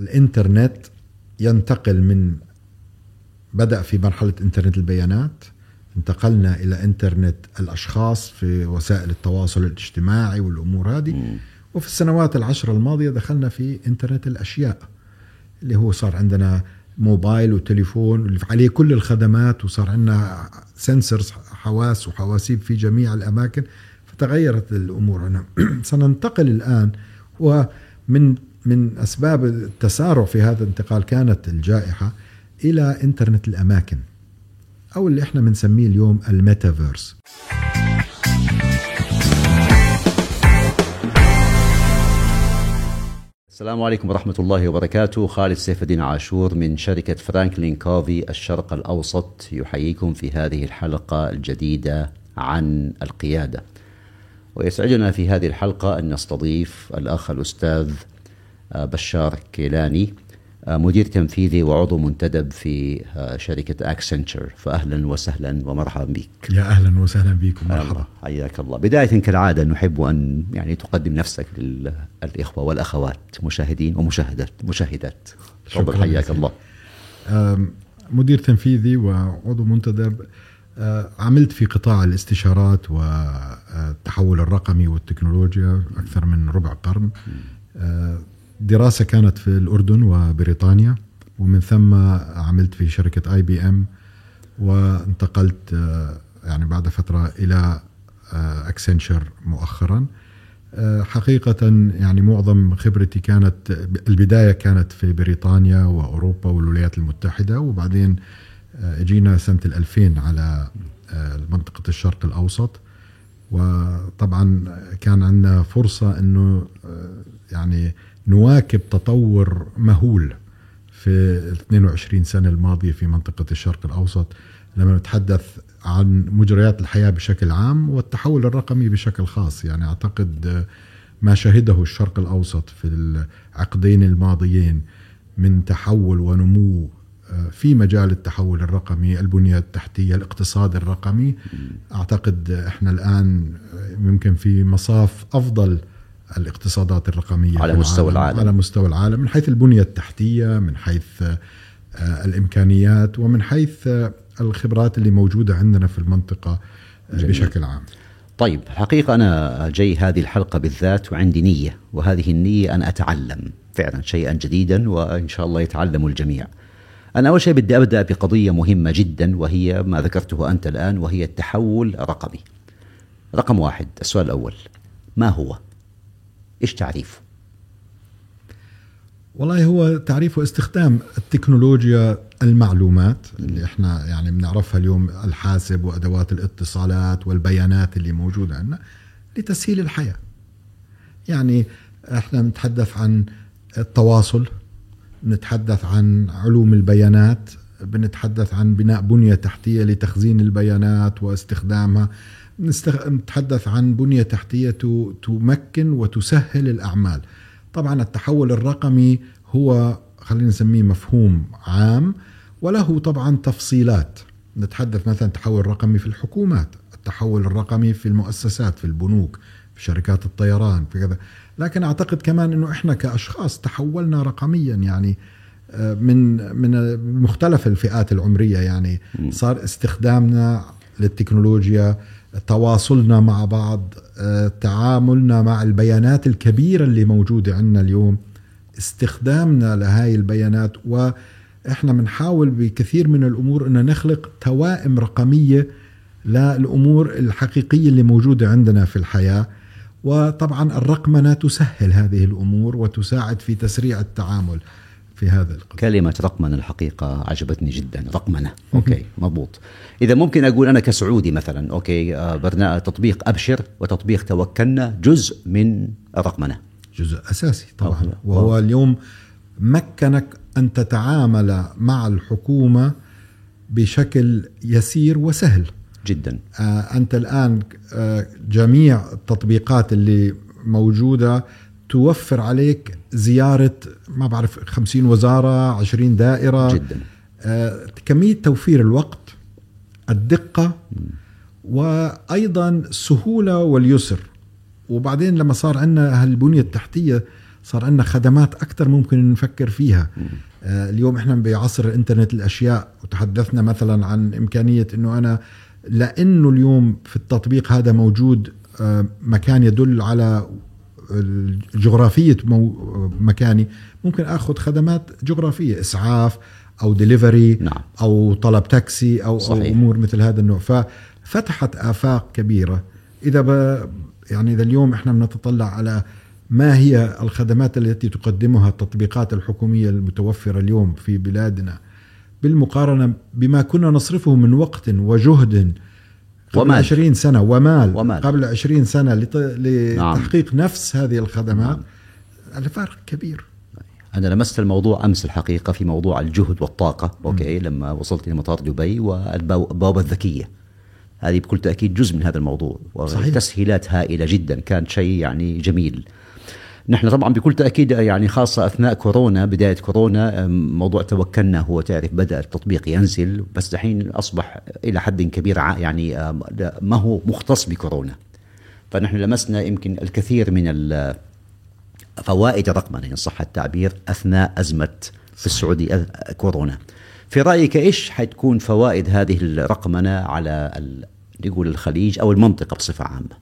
الإنترنت ينتقل من بدأ في مرحلة إنترنت البيانات انتقلنا إلى إنترنت الأشخاص في وسائل التواصل الاجتماعي والأمور هذه. وفي السنوات العشر الماضية دخلنا في إنترنت الأشياء اللي هو صار عندنا موبايل وتليفون عليه كل الخدمات وصار عندنا سنسرز حواس وحواسيب في جميع الأماكن. فتغيرت الأمور هنا. سننتقل الآن ومن من أسباب التسارع في هذا الانتقال كانت الجائحة إلى إنترنت الأماكن أو اللي إحنا بنسميه اليوم الميتافيرس. السلام عليكم ورحمة الله وبركاته. خالد سيف الدين عاشور من شركة FranklinCovey الشرق الأوسط يحييكم في هذه الحلقة الجديدة عن القيادة. ويسعدنا في هذه الحلقة أن نستضيف الأخ الأستاذ بشار كيلاني مدير تنفيذي وعضو منتدب في شركة أكسنتشر فأهلا وسهلا ومرحبا بك. يا أهلا وسهلا بكم. مرحبا. حياك الله. بداية كالعادة نحب أن يعني تقدم نفسك للإخوة والأخوات مشاهدين ومشاهدات مشاهدات. شكرا. حياك الله. مدير تنفيذي وعضو منتدب عملت في قطاع الاستشارات والتحول الرقمي والتكنولوجيا أكثر من ربع قرن. دراسة كانت في الأردن وبريطانيا ومن ثم عملت في شركة IBM وانتقلت يعني بعد فترة إلى Accenture مؤخرا. حقيقة يعني معظم خبرتي كانت البداية كانت في بريطانيا وأوروبا والولايات المتحدة وبعدين اجينا سنة الألفين على منطقة الشرق الأوسط. وطبعا كان عندنا فرصة أنه يعني نواكب تطور مهول في ال 22 سنة الماضية في منطقة الشرق الأوسط لما نتحدث عن مجريات الحياة بشكل عام والتحول الرقمي بشكل خاص. يعني أعتقد ما شهده الشرق الأوسط في العقدين الماضيين من تحول ونمو في مجال التحول الرقمي البنية التحتية الاقتصاد الرقمي. أعتقد إحنا الآن يمكن في مصاف أفضل الاقتصادات الرقمية على مستوى العالم على مستوى العالم من حيث البنية التحتية من حيث الإمكانيات ومن حيث الخبرات اللي موجودة عندنا في المنطقة جميل. بشكل عام طيب الحقيقة أنا جاي هذه الحلقة بالذات وعندي نية وهذه النية أن أتعلم فعلا شيئا جديدا وإن شاء الله يتعلم الجميع أنا أول شيء بدي أبدأ بقضية مهمة جدا وهي ما ذكرته أنت الآن وهي التحول الرقمي رقم واحد السؤال الأول ما هو؟ إيش تعريفه؟ والله هو تعريفه استخدام التكنولوجيا المعلومات اللي إحنا يعني بنعرفها اليوم الحاسب وأدوات الاتصالات والبيانات اللي موجودة عندنا لتسهيل الحياة. يعني إحنا بنتحدث عن التواصل بنتحدث عن علوم البيانات بنتحدث عن بناء بنية تحتية لتخزين البيانات واستخدامها نتحدث عن بنية تحتية تمكن وتسهل الأعمال. طبعا التحول الرقمي هو خلينا نسميه مفهوم عام وله طبعا تفصيلات. نتحدث مثلا التحول الرقمي في الحكومات التحول الرقمي في المؤسسات في البنوك في شركات الطيران في كذا. لكن أعتقد كمان إنه إحنا كأشخاص تحولنا رقميا يعني من من مختلف الفئات العمرية. يعني صار استخدامنا للتكنولوجيا تواصلنا مع بعض تعاملنا مع البيانات الكبيرة اللي موجودة عندنا اليوم. استخدامنا لهاي البيانات وإحنا بنحاول بكثير من الأمور ان نخلق توائم رقمية للأمور الحقيقية اللي موجودة عندنا في الحياة. وطبعا الرقمنة تسهل هذه الأمور وتساعد في تسريع التعامل. في هذا القسم. كلمة رقمنة الحقيقة عجبتني جدا. رقمنة okay مضبوط. إذا ممكن أقول أنا كسعودي مثلا okay برنامج تطبيق أبشر وتطبيق توكلنا جزء من الرقمنة جزء أساسي طبعا. أوه. وهو أوه. اليوم يمكنك أن تتعامل مع الحكومة بشكل يسير وسهل. جدا. آه أنت الآن آه جميع التطبيقات اللي موجودة توفر عليك زيارة ما بعرف 50 وزارة 20 دائرة. جدا. آه كمية توفير الوقت الدقة وأيضا السهولة واليسر. وبعدين لما صار عندنا هالبنية التحتية صار عندنا خدمات أكثر ممكن نفكر فيها. آه اليوم إحنا بعصر الإنترنت الأشياء وتحدثنا مثلا عن إمكانية إنه أنا لأنه اليوم في التطبيق هذا موجود آه مكان يدل على جغرافيه مكاني ممكن آخذ خدمات جغرافية إسعاف أو ديليفري نعم. أو طلب تاكسي أو, صحيح. أو أمور مثل هذا النوع ففتحت آفاق كبيرة إذا ب يعني إذا اليوم إحنا بنتطلع على ما هي الخدمات التي تقدمها التطبيقات الحكومية المتوفرة اليوم في بلادنا بالمقارنة بما كنا نصرفه من وقت وجهد قبل ومال. 20 سنة ومال, ومال. قبل 20 سنة لت... لتحقيق نعم. نفس هذه الخدمات نعم. الفارق كبير أنا لمست الموضوع أمس الحقيقة في موضوع الجهد والطاقة أوكي م. لما وصلت إلى مطار دبي والبوابة الذكية هذه بكل تأكيد جزء من هذا الموضوع وتسهيلات هائلة جدا كانت شيء يعني جميل نحن طبعا بكل تأكيد يعني خاصة أثناء كورونا بداية كورونا موضوع توكلنا هو تعرف بدأ التطبيق ينزل بس دحين أصبح إلى حد كبير يعني ما هو مختص بكورونا. فنحن لمسنا يمكن الكثير من فوائد الرقمنه إن صح التعبير أثناء أزمة في السعودية كورونا. في رأيك إيش حتكون فوائد هذه الرقمنه على نقول الخليج أو المنطقة بصفة عامة؟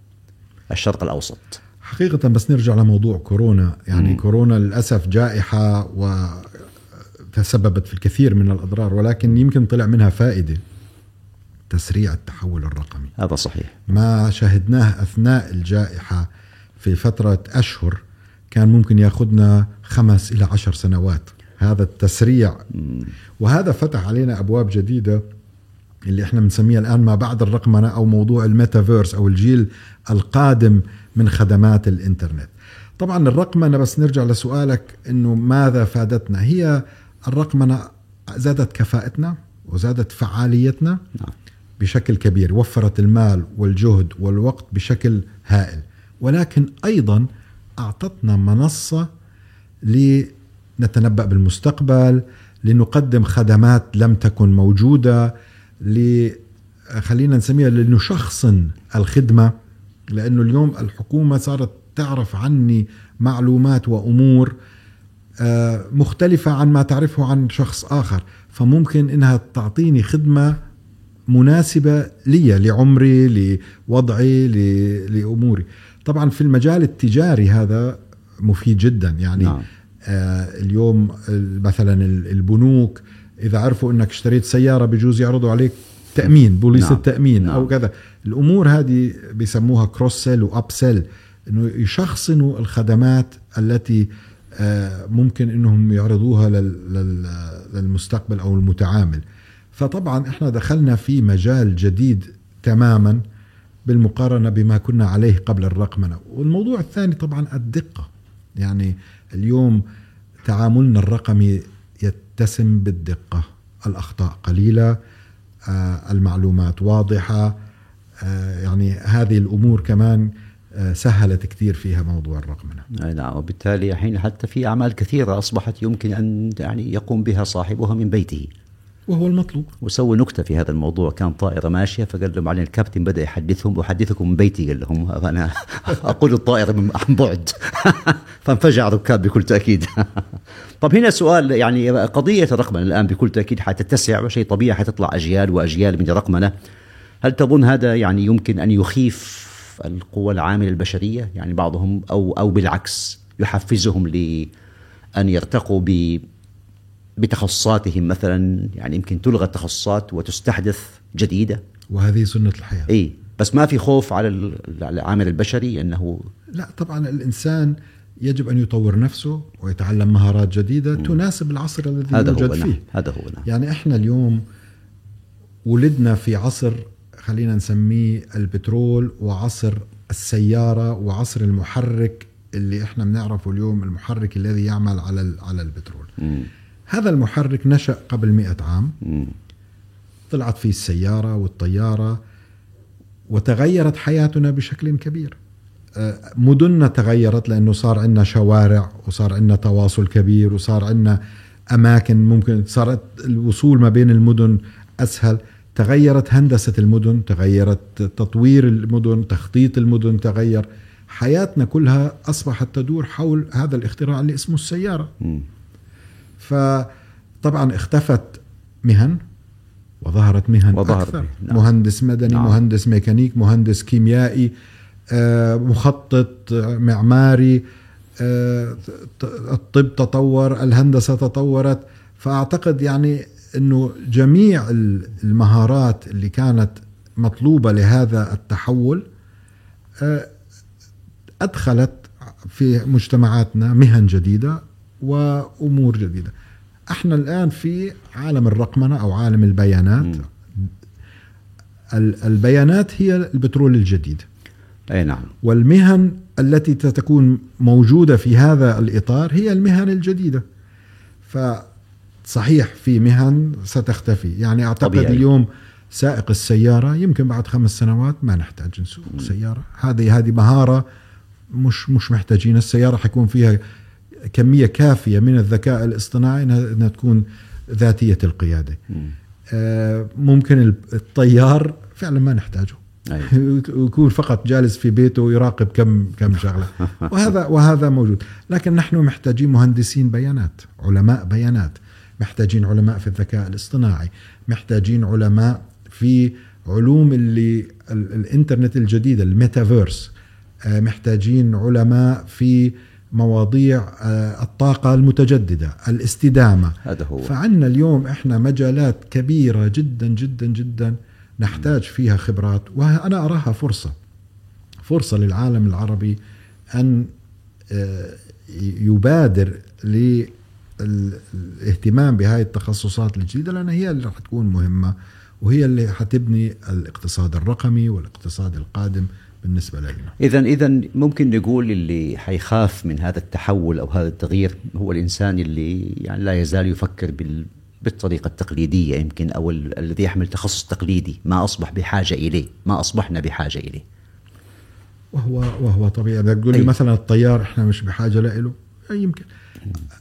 الشرق الأوسط. حقيقة بس نرجع لموضوع كورونا. يعني مم. كورونا للأسف جائحة وتسببت في الكثير من الأضرار ولكن يمكن طلع منها فائدة. تسريع التحول الرقمي. هذا صحيح. ما شاهدناه أثناء الجائحة في فترة أشهر كان ممكن يأخذنا خمس إلى عشر سنوات. هذا التسريع. مم. وهذا فتح علينا أبواب جديدة اللي إحنا بنسميها الآن ما بعد الرقمنة أو موضوع الميتافيرس أو الجيل القادم من خدمات الإنترنت. طبعا الرقمنة بس نرجع لسؤالك إنه ماذا فادتنا؟ هي الرقمنة زادت كفاءتنا وزادت فعاليتنا نعم. بشكل كبير وفرت المال والجهد والوقت بشكل هائل. ولكن أيضا أعطتنا منصة لنتنبأ بالمستقبل لنقدم خدمات لم تكن موجودة خلينا نسميها لنشخصن الخدمة. لأنه اليوم الحكومة صارت تعرف عني معلومات وأمور آه، مختلفة عن ما تعرفه عن شخص آخر. فممكن إنها تعطيني خدمة مناسبة لي لعمري لوضعي لأموري. طبعا في المجال التجاري هذا مفيد جدا. يعني نعم. آه اليوم مثلا البنوك إذا عرفوا إنك اشتريت سيارة بجوز يعرضوا عليك تأمين بوليس نعم. التأمين نعم. أو كذا. الأمور هذه بيسموها cross-sell و up-sell إنه يشخصنوا الخدمات التي آه، ممكن إنهم يعرضوها للمستقبل أو المتعامل. فطبعا إحنا دخلنا في مجال جديد تماما بالمقارنة بما كنا عليه قبل الرقمنة. والموضوع الثاني طبعا الدقة. يعني اليوم تعاملنا الرقمي يتسم بالدقة. الأخطاء قليلة المعلومات واضحة آه، يعني هذه الأمور كمان آه، سهلت كثير فيها موضوع الرقمنة. نعم وبالتالي الحين حتى في أعمال كثيرة أصبحت يمكن أن يعني يقوم بها صاحبها من بيته. وهو المطلوب. وسوي نكتة في هذا الموضوع. كان طائرة ماشية فقال لهم بعدين الكابتن بدأ يحدثهم احدثكم من بيتي. قال لهم فانا أقول الطائرة من بعد. فانفجع الركاب بكل تأكيد. طب هنا سؤال يعني قضية الرقمنة الآن بكل تأكيد حتتسع وشيء طبيعي حتطلع أجيال وأجيال من الرقمنة. هل تظن هذا يعني يمكن أن يخيف القوى العاملة البشريه يعني بعضهم أو أو بالعكس يحفزهم لأن يرتقوا ب بتخصصاتهم مثلا يعني يمكن تلغى التخصصات وتستحدث جديدة وهذه سنة الحياة إي بس ما في خوف على العامل البشري إنه لا طبعا الإنسان يجب أن يطور نفسه ويتعلم مهارات جديدة م. تناسب العصر الذي هذا يوجد هو نعم. فيه هذا هو نعم. يعني إحنا اليوم ولدنا في عصر خلينا نسميه البترول وعصر السيارة وعصر المحرك اللي إحنا بنعرفه اليوم المحرك الذي يعمل على على البترول م. هذا المحرك نشأ قبل مئة عام. م. طلعت فيه السيارة والطيارة وتغيرت حياتنا بشكل كبير. آه، مدننا تغيرت لأنه صار عندنا شوارع وصار عندنا تواصل كبير وصار عندنا أماكن ممكن صارت الوصول ما بين المدن أسهل. تغيرت هندسة المدن تغيرت تطوير المدن تخطيط المدن تغير. حياتنا كلها أصبحت تدور حول هذا الاختراع اللي اسمه السيارة. مم. فطبعا اختفت مهن وظهرت مهن وظهر أكثر مهن، نعم. مهندس مدني نعم. مهندس ميكانيك مهندس كيميائي آه، مخطط معماري آه، الطب تطور الهندسة تطورت فأعتقد يعني إنه جميع ال- المهارات اللي كانت مطلوبة لهذا التحول آه، أدخلت في مجتمعاتنا مهن جديدة وأمور جديدة. إحنا الآن في عالم الرقمنة أو عالم البيانات البيانات هي البترول الجديد أي نعم والمهن التي ستكون موجودة في هذا الإطار هي المهن الجديدة. فصحيح في مهن ستختفي، يعني أعتقد. طبيعي. اليوم سائق السيارة يمكن بعد خمس سنوات ما نحتاج نسوق سيارة، هذه هذه مهارة مش مش محتاجين السيارة حيكون فيها كمية كافية من الذكاء الاصطناعي انها تكون ذاتية القيادة. آه، ممكن ال- الطيار فعلا ما نحتاجه. أي. يكون فقط جالس في بيته ويراقب كم كم شغلة. وهذا وهذا موجود. لكن نحن محتاجين مهندسين بيانات علماء بيانات. محتاجين علماء في الذكاء الاصطناعي. محتاجين علماء في علوم اللي ال- الإنترنت الجديدة الميتافيرس. آه، محتاجين علماء في مواضيع آه، الطاقة المتجددة الاستدامة. هذا هو. فعندنا اليوم إحنا مجالات كبيرة جدا جدا جدا نحتاج فيها خبرات وأنا أراها فرصة فرصة للعالم العربي أن آه، يبادر للاهتمام بهاي التخصصات الجديدة لأن هي اللي رح تكون مهمة وهي اللي حتبني الاقتصاد الرقمي والاقتصاد القادم. بالنسبة لنا. اذا اذا ممكن نقول اللي حيخاف من هذا التحول أو هذا التغيير هو الإنسان اللي يعني لا يزال يفكر بال بالطريقة التقليدية يمكن أو ال- الذي يحمل تخصص تقليدي. ما أصبح بحاجة إليه. ما أصبحنا بحاجة إليه. وهو وهو طبيعي. بدك تقول لي. مثلا الطيار إحنا مش بحاجة له يمكن.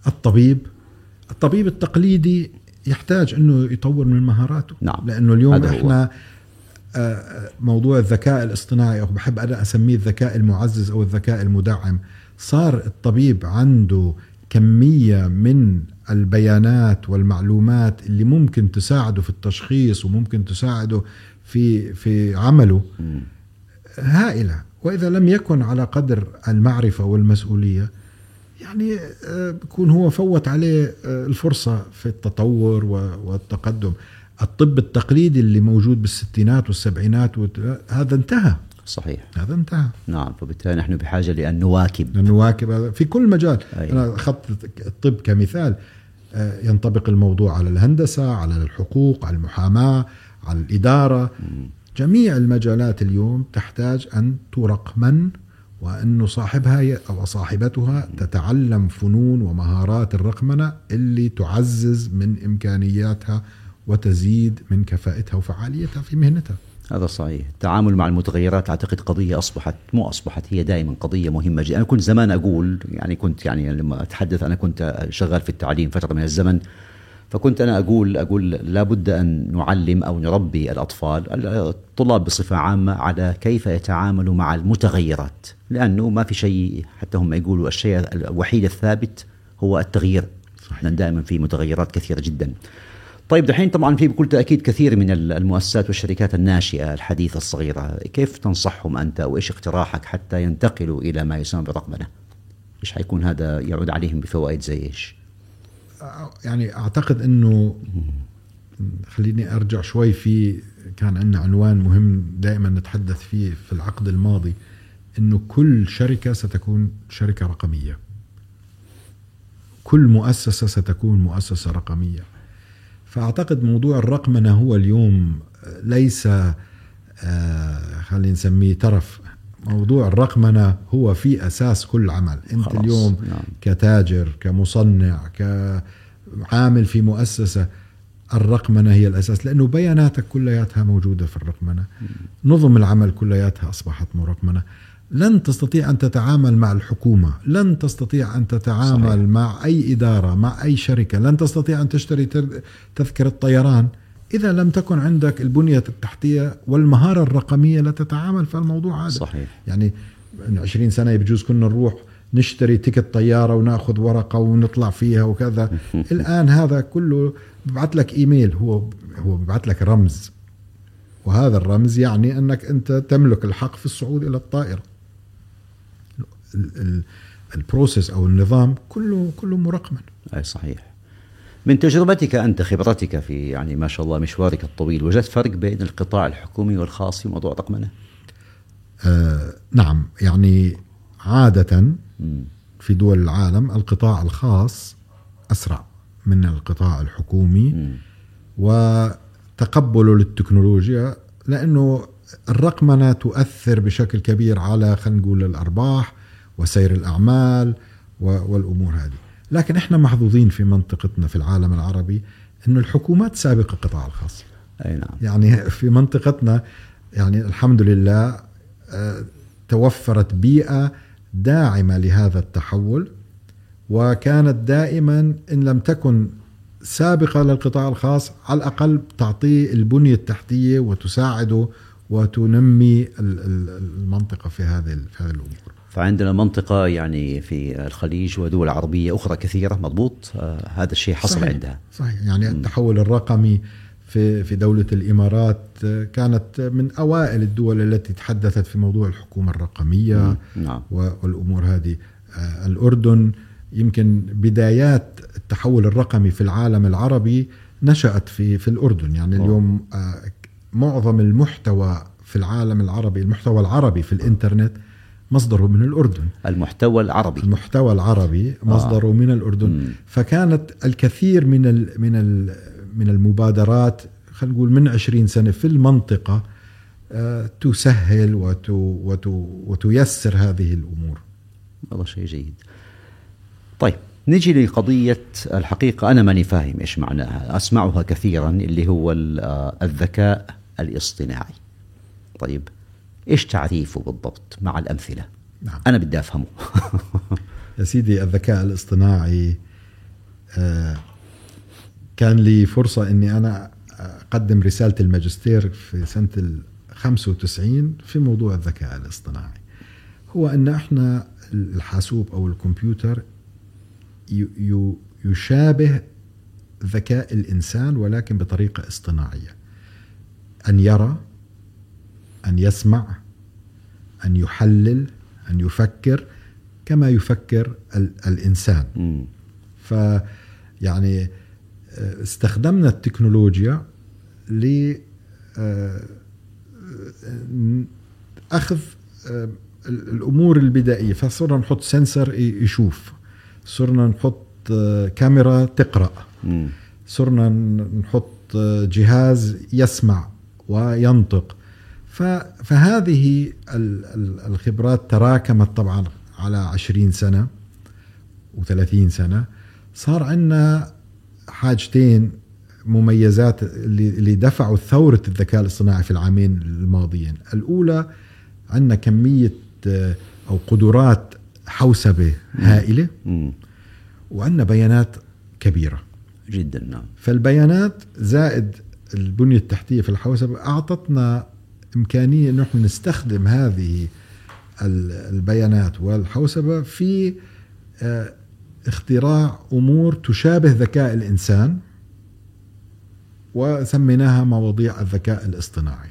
الطبيب الطبيب التقليدي يحتاج إنه يطور من مهاراته. نعم. لأنه اليوم هذا هو. موضوع الذكاء الاصطناعي أو بحب أنا أسميه الذكاء المعزز أو الذكاء المدعم صار الطبيب عنده كمية من البيانات والمعلومات اللي ممكن تساعده في التشخيص وممكن تساعده في في عمله مم. هائلة وإذا لم يكن على قدر المعرفة والمسؤولية يعني آه، بكون هو فوت عليه آه، الفرصة في التطور والتقدم الطب التقليدي اللي موجود بالستينات والسبعينات هذا انتهى. صحيح. هذا انتهى. نعم فبالتالي نحن بحاجة لأن نواكب. لأنه واكب هذا. في كل مجال. أي. أنا أخذت الطب كمثال. آه، ينطبق الموضوع على الهندسة على الحقوق على المحاماة على الإدارة. جميع المجالات اليوم تحتاج أن ترقمن وأنه صاحبها أو صاحبتها تتعلم فنون ومهارات الرقمنة اللي تعزز من إمكانياتها وتزيد من كفاءتها وفعاليتها في مهنتها. هذا صحيح. التعامل مع المتغيرات أعتقد قضية اصبحت مو أصبحت هي دائما قضية مهمة جدا. أنا كنت زمان أقول يعني كنت يعني لما أتحدث أنا كنت شغال في التعليم فترة من الزمن فكنت أنا أقول أقول لابد أن نعلم أو نربي الأطفال الطلاب بصفة عامة على كيف يتعاملوا مع المتغيرات. لأنه ما في شيء حتى هم يقولوا الشيء الوحيد الثابت هو التغيير. صحيح. لأن دائما في متغيرات كثيرة جدا. طيب دحين طبعا في بكل تأكيد كثير من المؤسسات والشركات الناشئة الحديثة الصغيرة، كيف تنصحهم أنت وإيش اقتراحك حتى ينتقلوا إلى ما يسمى بالرقمنه؟ إيش حيكون هذا يعود عليهم بفوائد زي إيش؟ يعني أعتقد إنه خليني أرجع شوي في كان عندنا عنوان مهم دائما نتحدث فيه في العقد الماضي إنه كل شركة ستكون شركة رقمية كل مؤسسة ستكون مؤسسة رقمية فأعتقد موضوع الرقمنه هو اليوم ليس آه، خلينا نسميه ترف. موضوع الرقمنه هو في أساس كل عمل. أنت خلاص، اليوم نعم. كتاجر كمصنع كعامل في مؤسسة الرقمنة هي الأساس لأنه بياناتك كلياتها موجودة في الرقمنة نظم العمل كلياتها أصبحت مرقمنة لن تستطيع أن تتعامل مع الحكومة لن تستطيع أن تتعامل صحيح. مع أي إدارة مع أي شركة لن تستطيع أن تشتري تر- تذكرة طيران إذا لم تكن عندك البنية التحتية والمهارة الرقمية لتتعامل في الموضوع هذا. صحيح. يعني من 20 سنة بجوز كنا نروح نشتري ticket طيارة ونأخذ ورقة ونطلع فيها وكذا. الآن هذا كله ببعث لك إيميل هو هو ببعث لك رمز. وهذا الرمز يعني أنك أنت تملك الحق في الصعود إلى الطائرة. ال process أو النظام كله كله مرقمن أي صحيح. من تجربتك أنت خبرتك في يعني ما شاء الله مشوارك الطويل وجدت فرق بين القطاع الحكومي والخاص في موضوع الرقمنه؟ آه نعم. يعني عادة في دول العالم القطاع الخاص أسرع من القطاع الحكومي وتقبله للتكنولوجيا لأنه الرقمنة تؤثر بشكل كبير على خلينا نقول الأرباح وسير الأعمال والأمور هذه. لكن إحنا محظوظين في منطقتنا في العالم العربي انه الحكومات سابقة القطاع الخاص. أي نعم. يعني في منطقتنا يعني الحمد لله آه، توفرت بيئة داعمة لهذا التحول وكانت دائما إن لم تكن سابقة للقطاع الخاص على الأقل تعطيه البنية التحتية وتساعده وتنمي المنطقة في هذه في هذه الأمور. فعندنا منطقة يعني في الخليج ودول عربية أخرى كثيرة مضبوط؟ آه هذا الشيء حصل صحيح عندها. صحيح. يعني التحول الرقمي في في دولة الإمارات كانت من أوائل الدول التي تحدثت في موضوع الحكومة الرقمية نعم. والأمور هذه. آه الأردن يمكن بدايات التحول الرقمي في العالم العربي نشأت في في الأردن. يعني اليوم آه معظم المحتوى في العالم العربي المحتوى العربي في الإنترنت مصدره من الأردن. المحتوى العربي. المحتوى العربي مصدره آه. من الأردن. مم. فكانت الكثير من ال من ال من المبادرات خلينا نقول من 20 سنة في المنطقة آه تسهل وت وت وتيسر هذه الأمور. والله شيء جيد. طيب نجي لقضية الحقيقة. أنا ماني فاهم إيش معناها. أسمعها كثيرا اللي هو آه، الذكاء الاصطناعي. طيب إيش تعريفه بالضبط مع الأمثلة؟ نعم. أنا بدي أفهمه. يا سيدي الذكاء الاصطناعي آه، كان لي فرصة إني أنا أقدم رسالة الماجستير في سنة ال 95 في موضوع الذكاء الاصطناعي. هو أن إحنا الحاسوب أو الكمبيوتر يشابه ذكاء الإنسان ولكن بطريقة اصطناعية. أن يرى أن يسمع أن يحلل أن يفكر كما يفكر الإنسان. ف يعني آه، استخدمنا التكنولوجيا ل آه، أخذ آه، الأمور البدائية. فصرنا نحط سنسر يشوف. صرنا نحط كاميرا تقرأ. صرنا نحط جهاز يسمع وينطق. فهذه الخبرات تراكمت طبعا على عشرين سنة وثلاثين سنة. صار عندنا حاجتين مميزات اللي دفعوا ثورة الذكاء الاصطناعي في العامين الماضيين. الأولى عندنا كمية أو قدرات حوسبة هائلة. وعندنا بيانات كبيرة. جدا نعم. فالبيانات زائد البنية التحتية في الحوسبة أعطتنا إمكانية أن نحن نستخدم هذه البيانات والحوسبة في آه، اختراع أمور تشابه ذكاء الإنسان وسميناها مواضيع الذكاء الاصطناعي.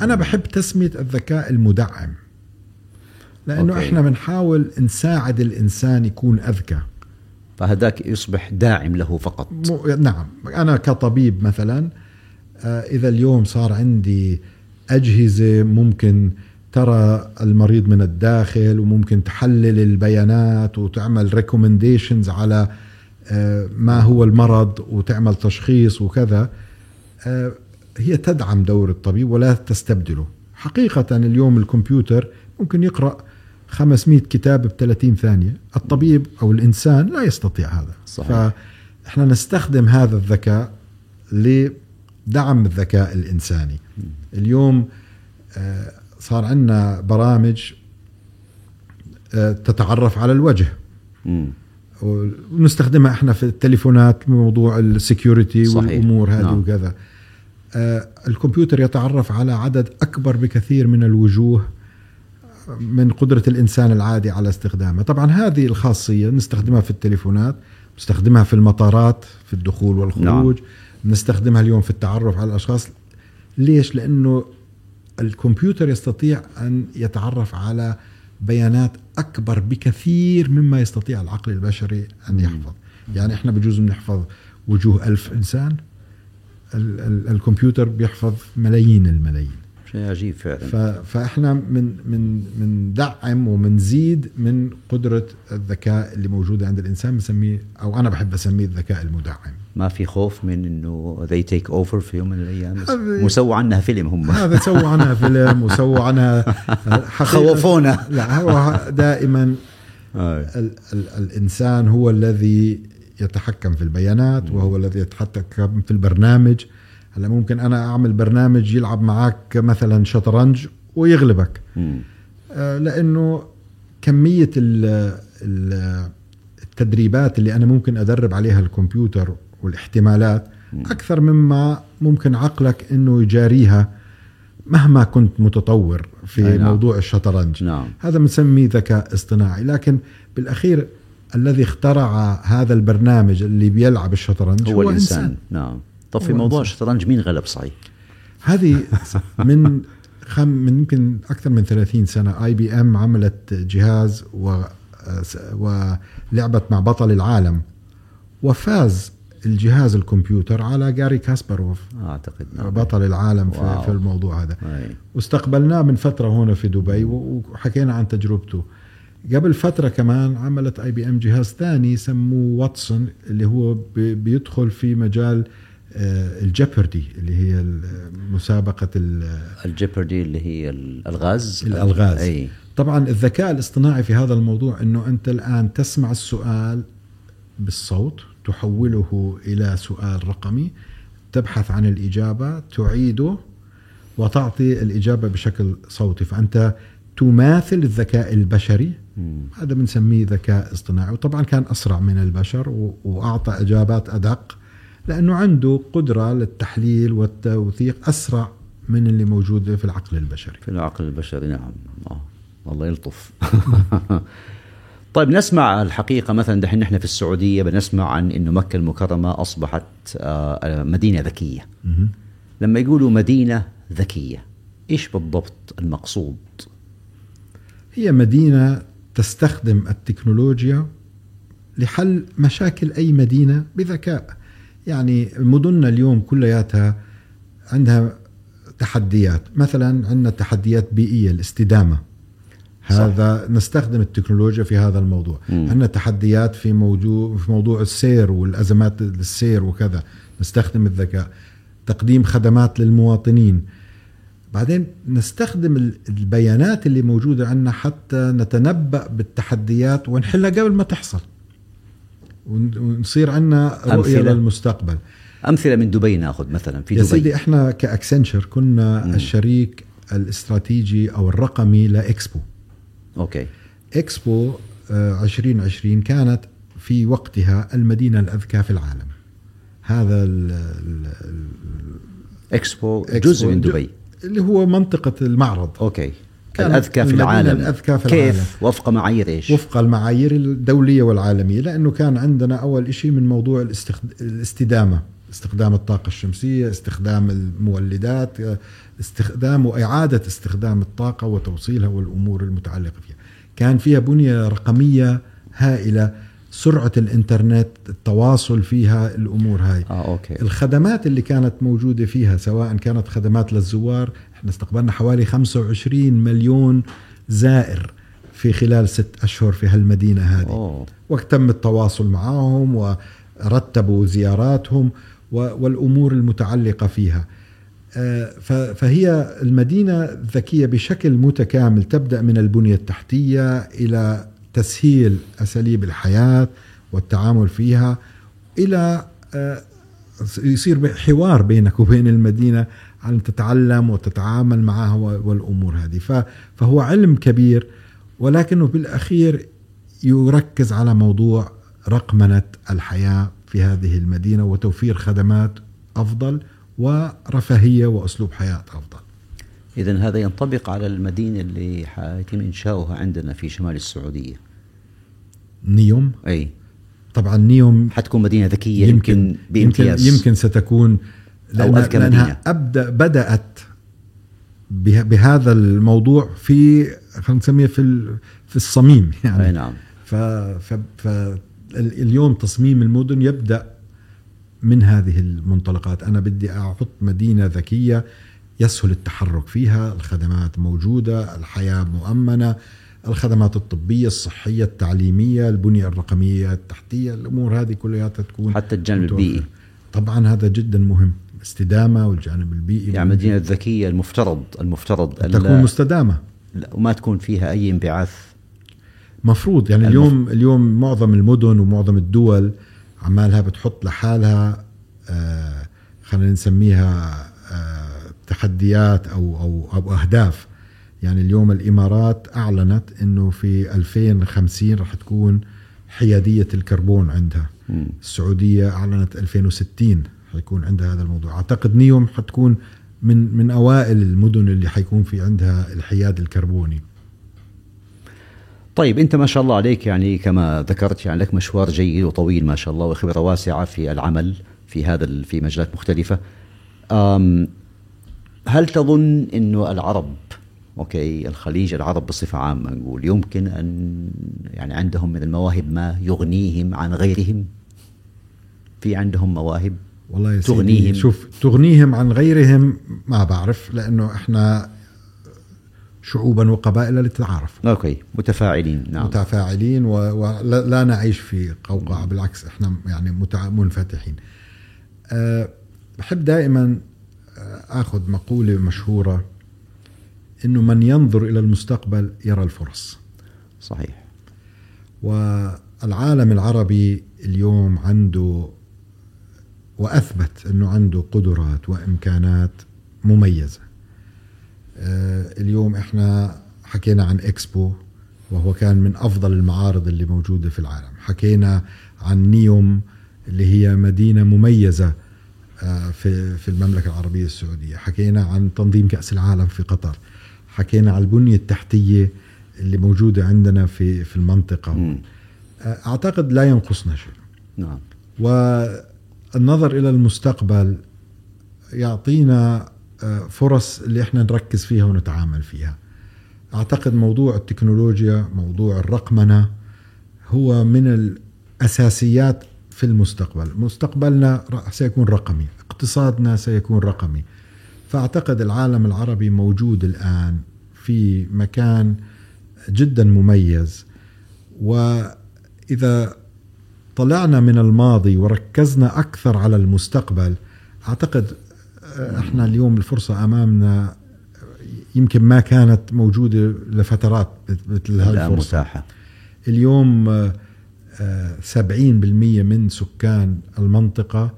أنا بحب تسمية الذكاء المدعم لأنه أوكي. إحنا بنحاول نساعد الإنسان يكون أذكى. فهذاك يصبح داعم له فقط. نعم أنا كطبيب مثلا آه، إذا اليوم صار عندي أجهزة ممكن ترى المريض من الداخل وممكن تحلل البيانات وتعمل ريكومنديشنز على آه، ما هو المرض وتعمل تشخيص وكذا. آه، هي تدعم دور الطبيب ولا تستبدله. حقيقة اليوم الكمبيوتر ممكن يقرأ 500 كتاب ب 30 ثانية. الطبيب أو الإنسان لا يستطيع هذا. صحيح. فإحنا نستخدم هذا الذكاء لدعم الذكاء الإنساني. اليوم آه، صار عندنا برامج آه، تتعرف على الوجه. ونستخدمها إحنا في التليفونات موضوع السكيورتي والأمور هذه نعم. وكذا. آه، الكمبيوتر يتعرف على عدد أكبر بكثير من الوجوه من قدرة الإنسان العادي على استخدامها. طبعا هذه الخاصية نستخدمها في التليفونات نستخدمها في المطارات في الدخول والخروج. نعم. نستخدمها اليوم في التعرف على الأشخاص. ليش؟ لأنه الكمبيوتر يستطيع أن يتعرف على بيانات أكبر بكثير مما يستطيع العقل البشري أن يحفظ. يعني إحنا بجوز نحفظ وجوه ألف ال- الكمبيوتر بيحفظ ملايين الملايين. شيء عجيب فعلا. فإحنا من من من دعم ومنزيد من قدرة الذكاء اللي موجودة عند الإنسان بنسميه أو أنا بحب أسميه الذكاء المدعم. ما في خوف من إنه they take over في يوم من الأيام؟ وسووا عنها فيلم هم. هذا سووا عنها فيلم وسووا عنها خوفونا. لا هو دائما آه. ال ال الإنسان هو الذي يتحكم في البيانات وهو الذي يتحكم في البرنامج. هلا ممكن أنا أعمل برنامج يلعب معك مثلا شطرنج ويغلبك. آه لأنه كمية ال التدريبات اللي أنا ممكن أدرب عليها الكمبيوتر والاحتمالات أكثر مما ممكن عقلك إنه يجاريها مهما كنت متطور في نعم. موضوع الشطرنج. نعم. هذا بنسميه ذكاء اصطناعي. لكن بالأخير الذي اخترع هذا البرنامج اللي بيلعب الشطرنج هو, هو الإنسان. إنسان. نعم. طب في موضوع الشطرنج مين غلب صحيح؟ هذه من خم من يمكن أكثر من 30 سنة IBM عملت جهاز و ولعبت مع بطل العالم وفاز الجهاز الكمبيوتر على Garry Kasparov أعتقد نعم. بطل العالم في, في الموضوع هذا أي. واستقبلناه من فترة هنا في دبي وحكينا عن تجربته قبل فترة كمان عملت IBM جهاز ثاني سموه Watson اللي هو بيدخل في مجال آه، ال Jeopardy اللي هي مسابقة ال Jeopardy اللي هي الألغاز الألغاز. أي. طبعا الذكاء الاصطناعي في هذا الموضوع أنه أنت الآن تسمع السؤال بالصوت تحوله إلى سؤال رقمي تبحث عن الإجابة تعيده وتعطي الإجابة بشكل صوتي. فأنت تماثل الذكاء البشري. هذا بنسميه ذكاء اصطناعي. وطبعا كان أسرع من البشر وأعطى إجابات أدق. لأنه عنده قدرة للتحليل والتوثيق أسرع من اللي موجودة في العقل البشري. في العقل البشري نعم. آه. الله يلطف. طيب نسمع الحقيقة مثلا دحين نحن في السعودية بنسمع عن أنه مكة المكرمة أصبحت آه، مدينة ذكية. لما يقولوا مدينة ذكية إيش بالضبط المقصود؟ هي مدينة تستخدم التكنولوجيا لحل مشاكل أي مدينة بذكاء. يعني مدننا اليوم كلياتها عندها تحديات. مثلا عندنا تحديات بيئية الاستدامة. هذا صح. نستخدم التكنولوجيا في هذا الموضوع. مم. عندنا تحديات في موضوع في موضوع السير والأزمات السير وكذا. نستخدم الذكاء. تقديم خدمات للمواطنين. بعدين نستخدم البيانات اللي موجودة عندنا حتى نتنبأ بالتحديات ونحلها قبل ما تحصل. ونصير عندنا رؤية أمثلة. للمستقبل. أمثلة من دبي ناخذ مثلا في دبي. يا سيدي إحنا ك Accenture كنا مم. الشريك الاستراتيجي أو الرقمي لإكسبو. okay. إكسبو 2020 آه، كانت في وقتها المدينة الأذكى في العالم. هذا ال ال إكسبو جزء من دبي. اللي هو منطقة المعرض. أوكي. الأذكى في العالم. الأذكى في كيف؟ العالم. وفق معايير إيش؟ وفق المعايير الدولية والعالمية لأنه كان عندنا أول شيء من موضوع الاستدامة استخدام الطاقة الشمسية استخدام المولدات استخدام وإعادة استخدام الطاقة وتوصيلها والأمور المتعلقة فيها. كان فيها بنية رقمية هائلة سرعة الإنترنت التواصل فيها الأمور هاي. آه، أوكي. الخدمات اللي كانت موجودة فيها سواء كانت خدمات للزوار إحنا استقبلنا حوالي 25 مليون زائر في خلال ست أشهر في هالمدينة هذه. وقت تم التواصل معهم ورتبوا زياراتهم والأمور المتعلقة فيها. آه، فهي المدينة ذكية بشكل متكامل. تبدأ من البنية التحتية إلى تسهيل أساليب الحياة والتعامل فيها إلى آه، يصير حوار بينك وبين المدينة. أن تتعلم وتتعامل معها والأمور هذه. فهو علم كبير ولكنه بالأخير يركز على موضوع رقمنة الحياة في هذه المدينة وتوفير خدمات أفضل ورفاهية وأسلوب حياة أفضل. إذا هذا ينطبق على المدينة اللي حيتم إنشاؤها عندنا في شمال السعودية. نيوم؟ أي. طبعا نيوم حتكون مدينة ذكية يمكن, يمكن بامتياز. يمكن, يمكن ستكون أو أذكى مدينة. أبدأ بدأت بهذا الموضوع في خلينا نسميه في في الصميم يعني. أي نعم. ف, ف, ف اليوم تصميم المدن يبدأ من هذه المنطلقات. أنا بدي أحط مدينة ذكية يسهل التحرك فيها الخدمات موجودة الحياة مؤمنة الخدمات الطبية الصحية التعليمية البنية الرقمية التحتية الأمور هذه كلها تكون حتى الجانب البيئي. طبعا هذا جدا مهم. الاستدامة والجانب البيئي يعني المدينة الذكية المفترض المفترض تكون مستدامة. لا وما تكون فيها أي انبعاث. مفروض يعني المف... اليوم اليوم معظم المدن ومعظم الدول عمالها بتحط لحالها آه خلينا نسميها آه تحديات أو أو أو أهداف. يعني اليوم الإمارات أعلنت إنه في 2050 راح تكون حيادية الكربون عندها. م. السعودية أعلنت 2060 حيكون عندها هذا الموضوع أعتقد نيوم حتكون من من أوائل المدن اللي حيكون في عندها الحياد الكربوني طيب أنت ما شاء الله عليك يعني كما ذكرت يعني لك مشوار جيد وطويل ما شاء الله وخبرة واسعة في العمل في هذا في مجالات مختلفة. هل تظن إنه العرب أوكي الخليج العرب بصفة عامة نقول يمكن أن يعني عندهم من المواهب ما يغنيهم عن غيرهم؟ في عندهم مواهب والله يا تغنيهم. شوف تغنيهم عن غيرهم ما بعرف لأنه إحنا شعوبا وقبائل لتتعارف أوكي متفاعلين نعم. متفاعلين ولا لا نعيش في قوقعة بالعكس إحنا يعني منفتحين. أه بحب دائما آخذ مقولة مشهورة إنه من ينظر إلى المستقبل يرى الفرص. صحيح. والعالم العربي اليوم عنده وأثبت أنه عنده قدرات وإمكانات مميزة. آه، اليوم إحنا حكينا عن إكسبو وهو كان من أفضل المعارض اللي موجودة في العالم. حكينا عن نيوم اللي هي مدينة مميزة آه، في في المملكة العربية السعودية. حكينا عن تنظيم كأس العالم في قطر. حكينا عن البنية التحتية اللي موجودة عندنا في في المنطقة. م. آه، أعتقد لا ينقصنا شيء. نعم. والنظر إلى المستقبل يعطينا فرص اللي إحنا نركز فيها ونتعامل فيها. أعتقد موضوع التكنولوجيا موضوع الرقمنة هو من الأساسيات في المستقبل. مستقبلنا سيكون رقمي اقتصادنا سيكون رقمي. فأعتقد العالم العربي موجود الآن في مكان جدا مميز. وإذا طلعنا من الماضي وركزنا أكثر على المستقبل. أعتقد إحنا اليوم الفرصة أمامنا يمكن ما كانت موجودة لفترات مثل هذه الفرصة. متاحة. اليوم 70% من سكان المنطقة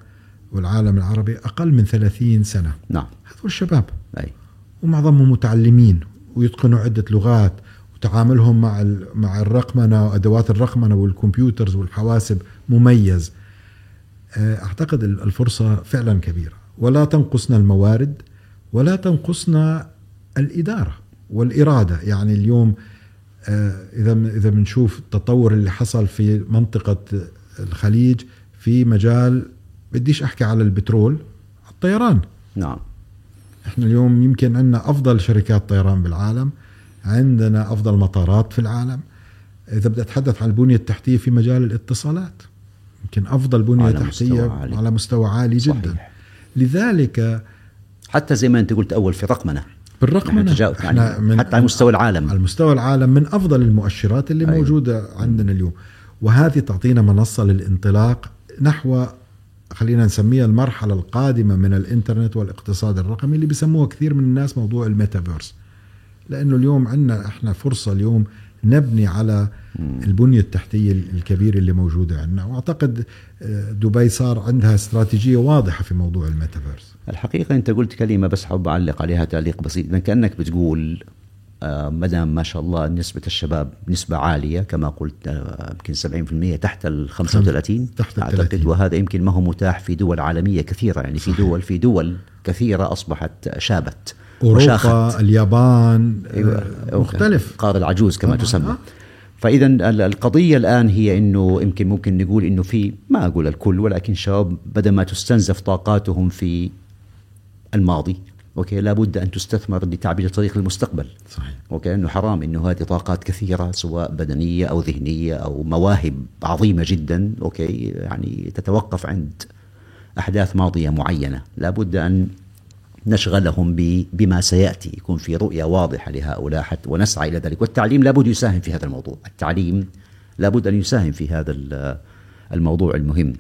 والعالم العربي أقل من 30 سنة. نعم. هذول الشباب أي. ومعظمهم متعلمين ويتقنوا عدة لغات. وتعاملهم مع مع الرقمنة وأدوات الرقمنة والكمبيوترز والحواسب مميز. أعتقد الفرصة فعلا كبيرة. ولا تنقصنا الموارد ولا تنقصنا الإدارة والإرادة. يعني اليوم آه، إذا إذا بنشوف التطور اللي حصل في منطقة الخليج في مجال بديش أحكي على البترول الطيران. نعم. إحنا اليوم يمكن عندنا أفضل شركات طيران بالعالم. عندنا أفضل مطارات في العالم. إذا بدي أتحدث عن البنية التحتية في مجال الاتصالات يمكن أفضل بنية على تحتية مستوى عالي. على مستوى عالي صحيح. جدا. لذلك حتى زي ما أنت قلت أول في رقمنه بالرقمنه يعني من حتى على مستوى العالم. على مستوى العالم من أفضل المؤشرات اللي أيوه. موجودة عندنا اليوم. وهذه تعطينا منصة للانطلاق نحو خلينا نسميها المرحلة القادمة من الإنترنت والإقتصاد الرقمي اللي بيسموها كثير من الناس موضوع الميتافيرس. لأنه اليوم عندنا إحنا فرصة اليوم نبني على البنية التحتية الكبيرة اللي موجودة عندنا. وأعتقد آه، دبي صار عندها استراتيجية واضحة في موضوع الميتافيرس. الحقيقة أنت قلت كلمة بس حاب أعلق عليها تعليق بسيط. كأنك بتقول آه، مدام ما شاء الله نسبة الشباب نسبة عالية كما قلت آه، يمكن 70% تحت ال 35 تحت ال 30 وهذا يمكن ما هو متاح في دول عالمية كثيرة. يعني في دول في دول كثيرة أصبحت شابت. وشاخت. اوروبا اليابان أيوة. آه، مختلف القارة العجوز كما تسمى آه. فاذا ال- القضية الآن هي إنه يمكن ممكن نقول إنه في ما أقول الكل ولكن شباب بدل ما تستنزف طاقاتهم في الماضي okay لابد أن تستثمر لتعبيد طريق المستقبل صحيح okay إنه حرام إنه هذه طاقات كثيرة سواء بدنية أو ذهنية أو مواهب عظيمة جدا okay يعني تتوقف عند أحداث ماضية معينة لابد أن نشغلهم بما سيأتي. يكون في رؤية واضحة لهؤلاء حتى ونسعى إلى ذلك. والتعليم لابد يساهم في هذا الموضوع. التعليم لابد أن يساهم في هذا ال- الموضوع المهم.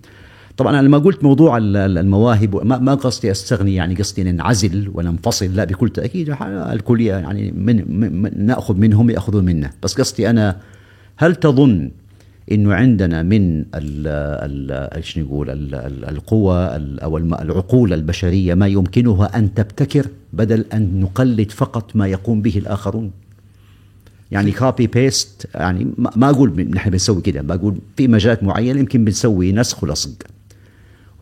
طبعا أنا لما قلت موضوع ال- ال- المواهب ما قصدي أستغني يعني قصدي ننعزل وننفصل. لا بكل تأكيد. ح- الكل يعني من من- نأخذ منهم يأخذون منا بس قصدي أنا هل تظن إنه عندنا من إيش نقول ال- ال- القوى ال- أو العقول البشرية ما يمكنها أن تبتكر بدل أن نقلد فقط ما يقوم به الآخرون. يعني copy paste يعني ما أقول نحن بنسوي كده بقول في مجالات معينة يمكن بنسوي نسخ ولصق.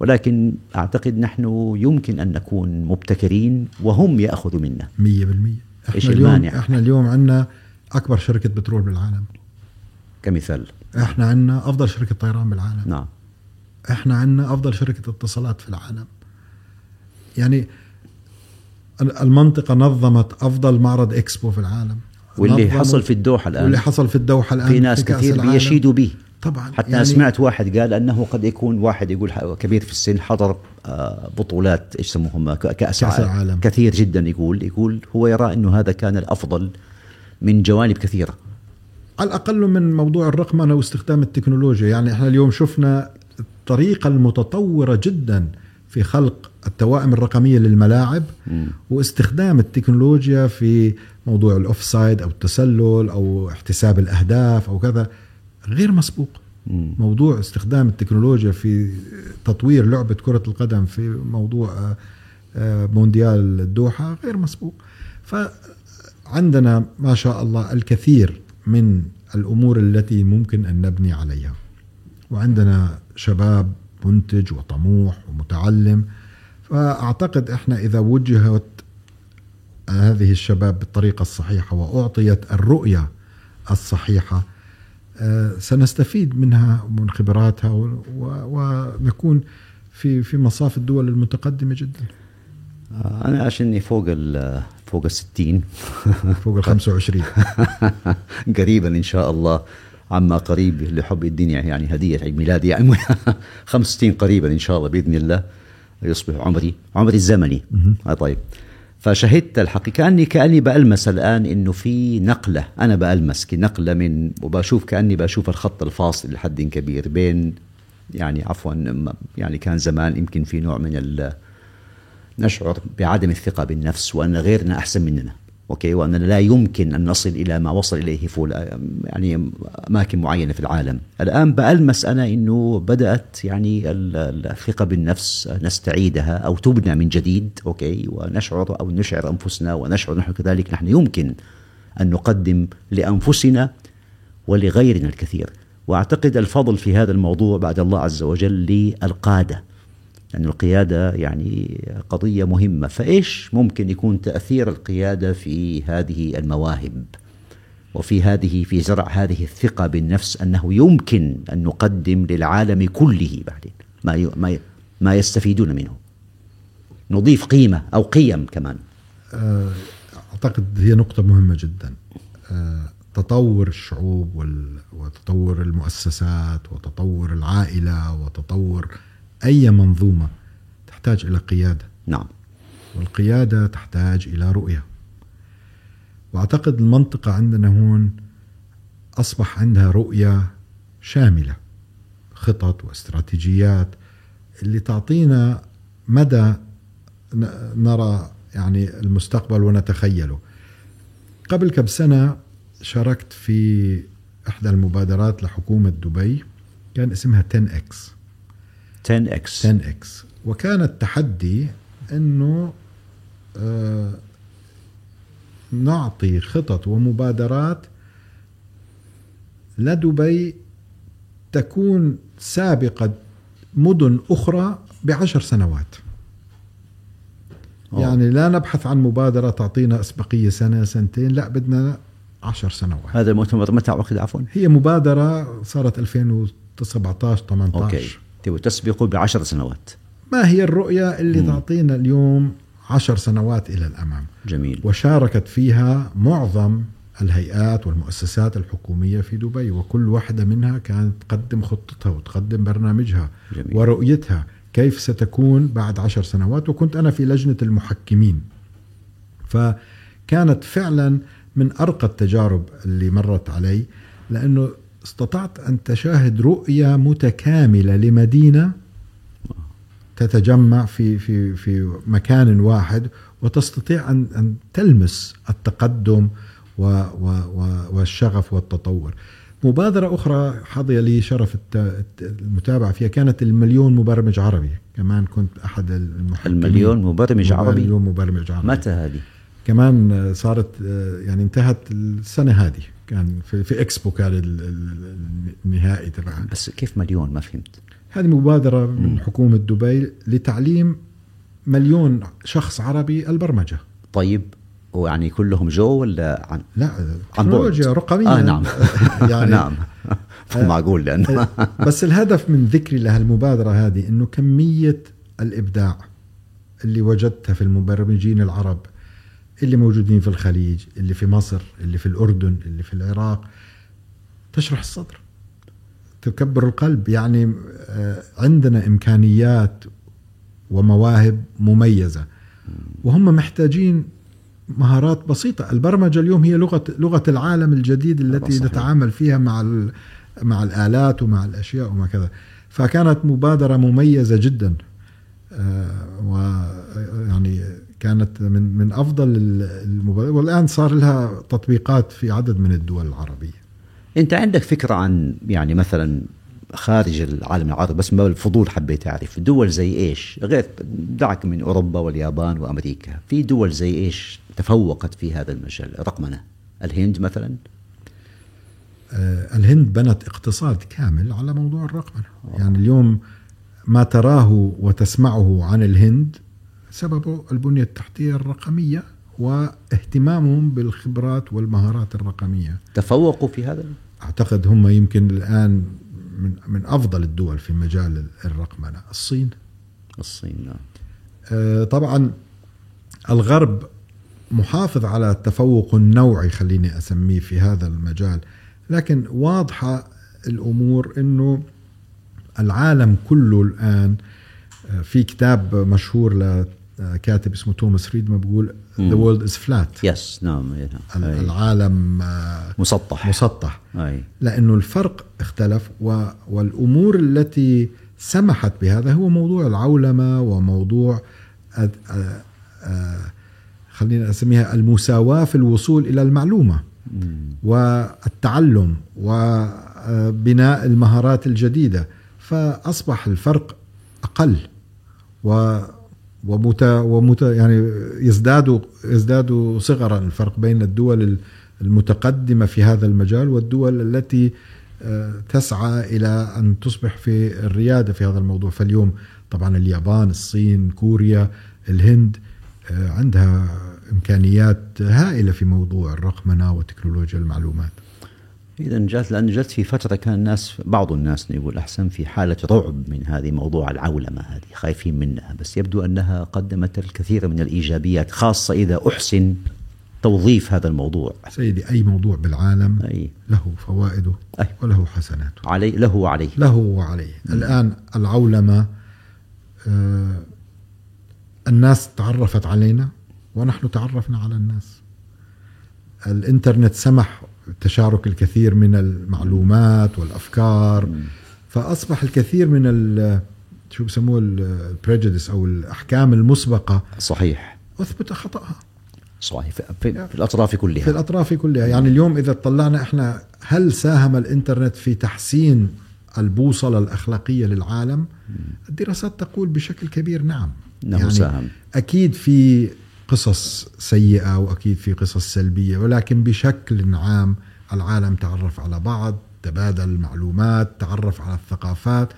ولكن أعتقد نحن يمكن أن نكون مبتكرين وهم يأخذوا منا. 100% إحنا إيش اليوم المانع؟ إحنا اليوم عندنا أكبر شركة بترول بالعالم. كمثال. إحنا عندنا افضل شركة طيران بالعالم. نعم. إحنا عندنا افضل شركة اتصالات في العالم. يعني المنطقة نظمت افضل معرض اكسبو في العالم. واللي حصل في الدوحة الآن. واللي حصل في الدوحة الآن في ناس كأس كثير. بيشيدوا به. طبعا حتى يعني سمعت واحد قال أنه قد يكون واحد يقول كبير في السن حضر آه، بطولات إيش يسموهم كأس كأس العالم. العالم. كثير جدا يقول يقول هو يرى أنه هذا كان الأفضل من جوانب كثيرة. على الأقل من موضوع الرقمنه واستخدام التكنولوجيا. يعني إحنا اليوم شفنا الطريقة المتطورة جدا في خلق التوائم الرقمية للملاعب واستخدام التكنولوجيا في موضوع الاوفسايد أو التسلل أو احتساب الأهداف أو كذا. غير مسبوق. موضوع استخدام التكنولوجيا في تطوير لعبة كرة القدم في موضوع آه، آه، مونديال الدوحه غير مسبوق. فعندنا ما شاء الله الكثير من الأمور التي ممكن أن نبني عليها. وعندنا شباب منتج وطموح ومتعلم فأعتقد إحنا إذا وجهت هذه الشباب بالطريقة الصحيحة وأعطيت الرؤية الصحيحة آه، سنستفيد منها ومن خبراتها ونكون في في مصاف الدول المتقدمة جدا. آه، أنا عشاني فوق ال فوق الستين. فوق ال 25 قريبا إن شاء الله. عما قريب لحب الدنيا يعني هدية عيد ميلادي يعني 65 قريبا إن شاء الله بإذن الله. يصبح عمري عمري الزمني. آه طيب. فشهدت الحقيقة. كاني كأني بألمس الآن إنه في نقلة. أنا بألمس نقلة من وبشوف كأني بشوف الخط الفاصل لحد كبير بين يعني عفوا يعني كان زمان يمكن في نوع من ال نشعر بعدم الثقة بالنفس وأن غيرنا أحسن مننا. okay؟ وأننا لا يمكن أن نصل إلى ما وصل إليه فول يعني أماكن معينة في العالم. الآن بألمس أنا أنه بدأت يعني ال- ال- الثقة بالنفس نستعيدها أو تبنى من جديد. okay؟ ونشعر أو نشعر أنفسنا ونشعر نحن كذلك نحن يمكن أن نقدم لأنفسنا ولغيرنا الكثير. وأعتقد الفضل في هذا الموضوع بعد الله عز وجل للقادة. لأن القيادة يعني قضية مهمة. فإيش ممكن يكون تأثير القيادة في هذه المواهب وفي هذه في زرع هذه الثقة بالنفس أنه يمكن أن نقدم للعالم كله بعدين؟ ما ما ما يستفيدون منه. نضيف قيمة أو قيم كمان. آه، أعتقد هي نقطة مهمة جدا. آه، تطور الشعوب وتطور المؤسسات وتطور العائلة وتطور أي منظومة تحتاج إلى قيادة. نعم. والقيادة تحتاج إلى رؤية. وأعتقد المنطقة عندنا هون أصبح عندها رؤية شاملة. خطط واستراتيجيات اللي تعطينا مدى نرى يعني المستقبل ونتخيله. قبل كم سنة شاركت في إحدى المبادرات لحكومة دبي كان اسمها 10X 10x 10X وكان التحدي إنه آه، نعطي خطط ومبادرات لدبي تكون سابقة مدن أخرى بعشر سنوات. أوه. يعني لا نبحث عن مبادرة تعطينا أسبقية سنة سنتين لا بدنا عشر سنوات. هذا المؤتمر متى عقد عفوا؟ هي مبادرة صارت 2017 18 أوكي. تبغوا تسبقوا بعشر سنوات. ما هي الرؤية اللي تعطينا اليوم عشر سنوات إلى الأمام؟ جميل. وشاركت فيها معظم الهيئات والمؤسسات الحكومية في دبي وكل واحدة منها كانت تقدم خطتها وتقدم برنامجها جميل. ورؤيتها كيف ستكون بعد عشر سنوات. وكنت أنا في لجنة المحكمين. فكانت فعلا من أرقى التجارب اللي مرت علي لأنه استطعت أن تشاهد رؤية متكاملة لمدينة تتجمع في في في مكان واحد وتستطيع أن أن تلمس التقدم و و و والشغف والتطور. مبادرة أخرى حظي لي شرف المتابعة فيها كانت المليون مبرمج عربي. كمان كنت أحد المحكمين المليون مبرمج عربي؟ المليون مبرمج عربي. متى هذه؟ كمان صارت يعني انتهت السنة هذه. كان في, في إكسبو كان ال- ال- النهائي تبعها بس كيف مليون؟ ما فهمت. هذه مبادرة من حكومة دبي لتعليم مليون شخص عربي البرمجة. طيب ويعني كلهم جو ولا عن لا عن بعد رقمية. آه نعم. يعني نعم. معقول لأن بس الهدف من ذكري لهالمبادرة هذه إنه كمية الإبداع اللي وجدتها في المبرمجين العرب اللي موجودين في الخليج اللي في مصر اللي في الأردن اللي في العراق تشرح الصدر. تكبر القلب. يعني آه، عندنا إمكانيات ومواهب مميزة. وهم محتاجين مهارات بسيطة. البرمجة اليوم هي لغة لغة العالم الجديد التي صحيح. نتعامل فيها مع مع الآلات ومع الأشياء وما كذا. فكانت مبادرة مميزة جدا. ويعني كانت من من أفضل المبادرات والآن صار لها تطبيقات في عدد من الدول العربية. أنت عندك فكرة عن يعني مثلا خارج العالم العربي بس ما الفضول حبيت أعرف دول زي إيش؟ غير دعك من أوروبا واليابان وأمريكا في دول زي إيش تفوقت في هذا المجال؟ الرقمنه الهند مثلا؟ آه، الهند بنت اقتصاد كامل على موضوع الرقمنة. يعني اليوم ما تراه وتسمعه عن الهند سببه البنية التحتية الرقمية واهتمامهم بالخبرات والمهارات الرقمية. تفوقوا في هذا؟ أعتقد هم يمكن الآن من من أفضل الدول في مجال الرقمنه الصين. الصين نعم. آه، طبعا الغرب محافظ على التفوق النوعي خليني أسميه في هذا المجال. لكن واضحة الأمور إنه العالم كله الآن آه، في كتاب مشهور لكاتب اسمه توماس فريدمان بيقول. The world is flat يس نعم إيه،. أي. العالم آه، مسطح مسطح أي لأنه الفرق اختلف و... والأمور التي سمحت بهذا هو موضوع العولمة وموضوع أد... آ... آ... خلينا اسميها المساواة في الوصول إلى المعلومة. والتعلم وبناء المهارات الجديدة فأصبح الفرق أقل و ومت... ومت... يعني يزداد يزداد صغرا الفرق بين الدول المتقدمة في هذا المجال والدول التي آه، تسعى إلى أن تصبح في الريادة في هذا الموضوع. فاليوم طبعا اليابان الصين كوريا الهند آه، عندها إمكانيات هائلة في موضوع الرقمنة وتكنولوجيا المعلومات. إذا جات لأن جت في فترة كان الناس بعض الناس يقول أحسن في حالة رعب من هذه موضوع العولمة هذه خايفين منها. بس يبدو أنها قدمت الكثير من الإيجابيات خاصة إذا أحسن توظيف هذا الموضوع. سيدي أي موضوع بالعالم أي. له فوائده أي. وله حسناته. علي له وعليه. له وعليه. الآن العولمة آه، الناس تعرفت علينا ونحن تعرفنا على الناس. الإنترنت سمح تشارك الكثير من المعلومات والأفكار. فأصبح الكثير من شو بسموه البريجدس أو الأحكام المسبقة صحيح. أثبت خطأها. صحيح. في, في, في الأطراف كلها. في الأطراف كلها. يعني اليوم إذا طلعنا إحنا هل ساهم الإنترنت في تحسين البوصلة الأخلاقية للعالم؟ الدراسات تقول بشكل كبير نعم. إنه ساهم. أكيد في قصص سيئة وأكيد في قصص سلبية ولكن بشكل عام العالم تعرف على بعض تبادل معلومات تعرف على الثقافات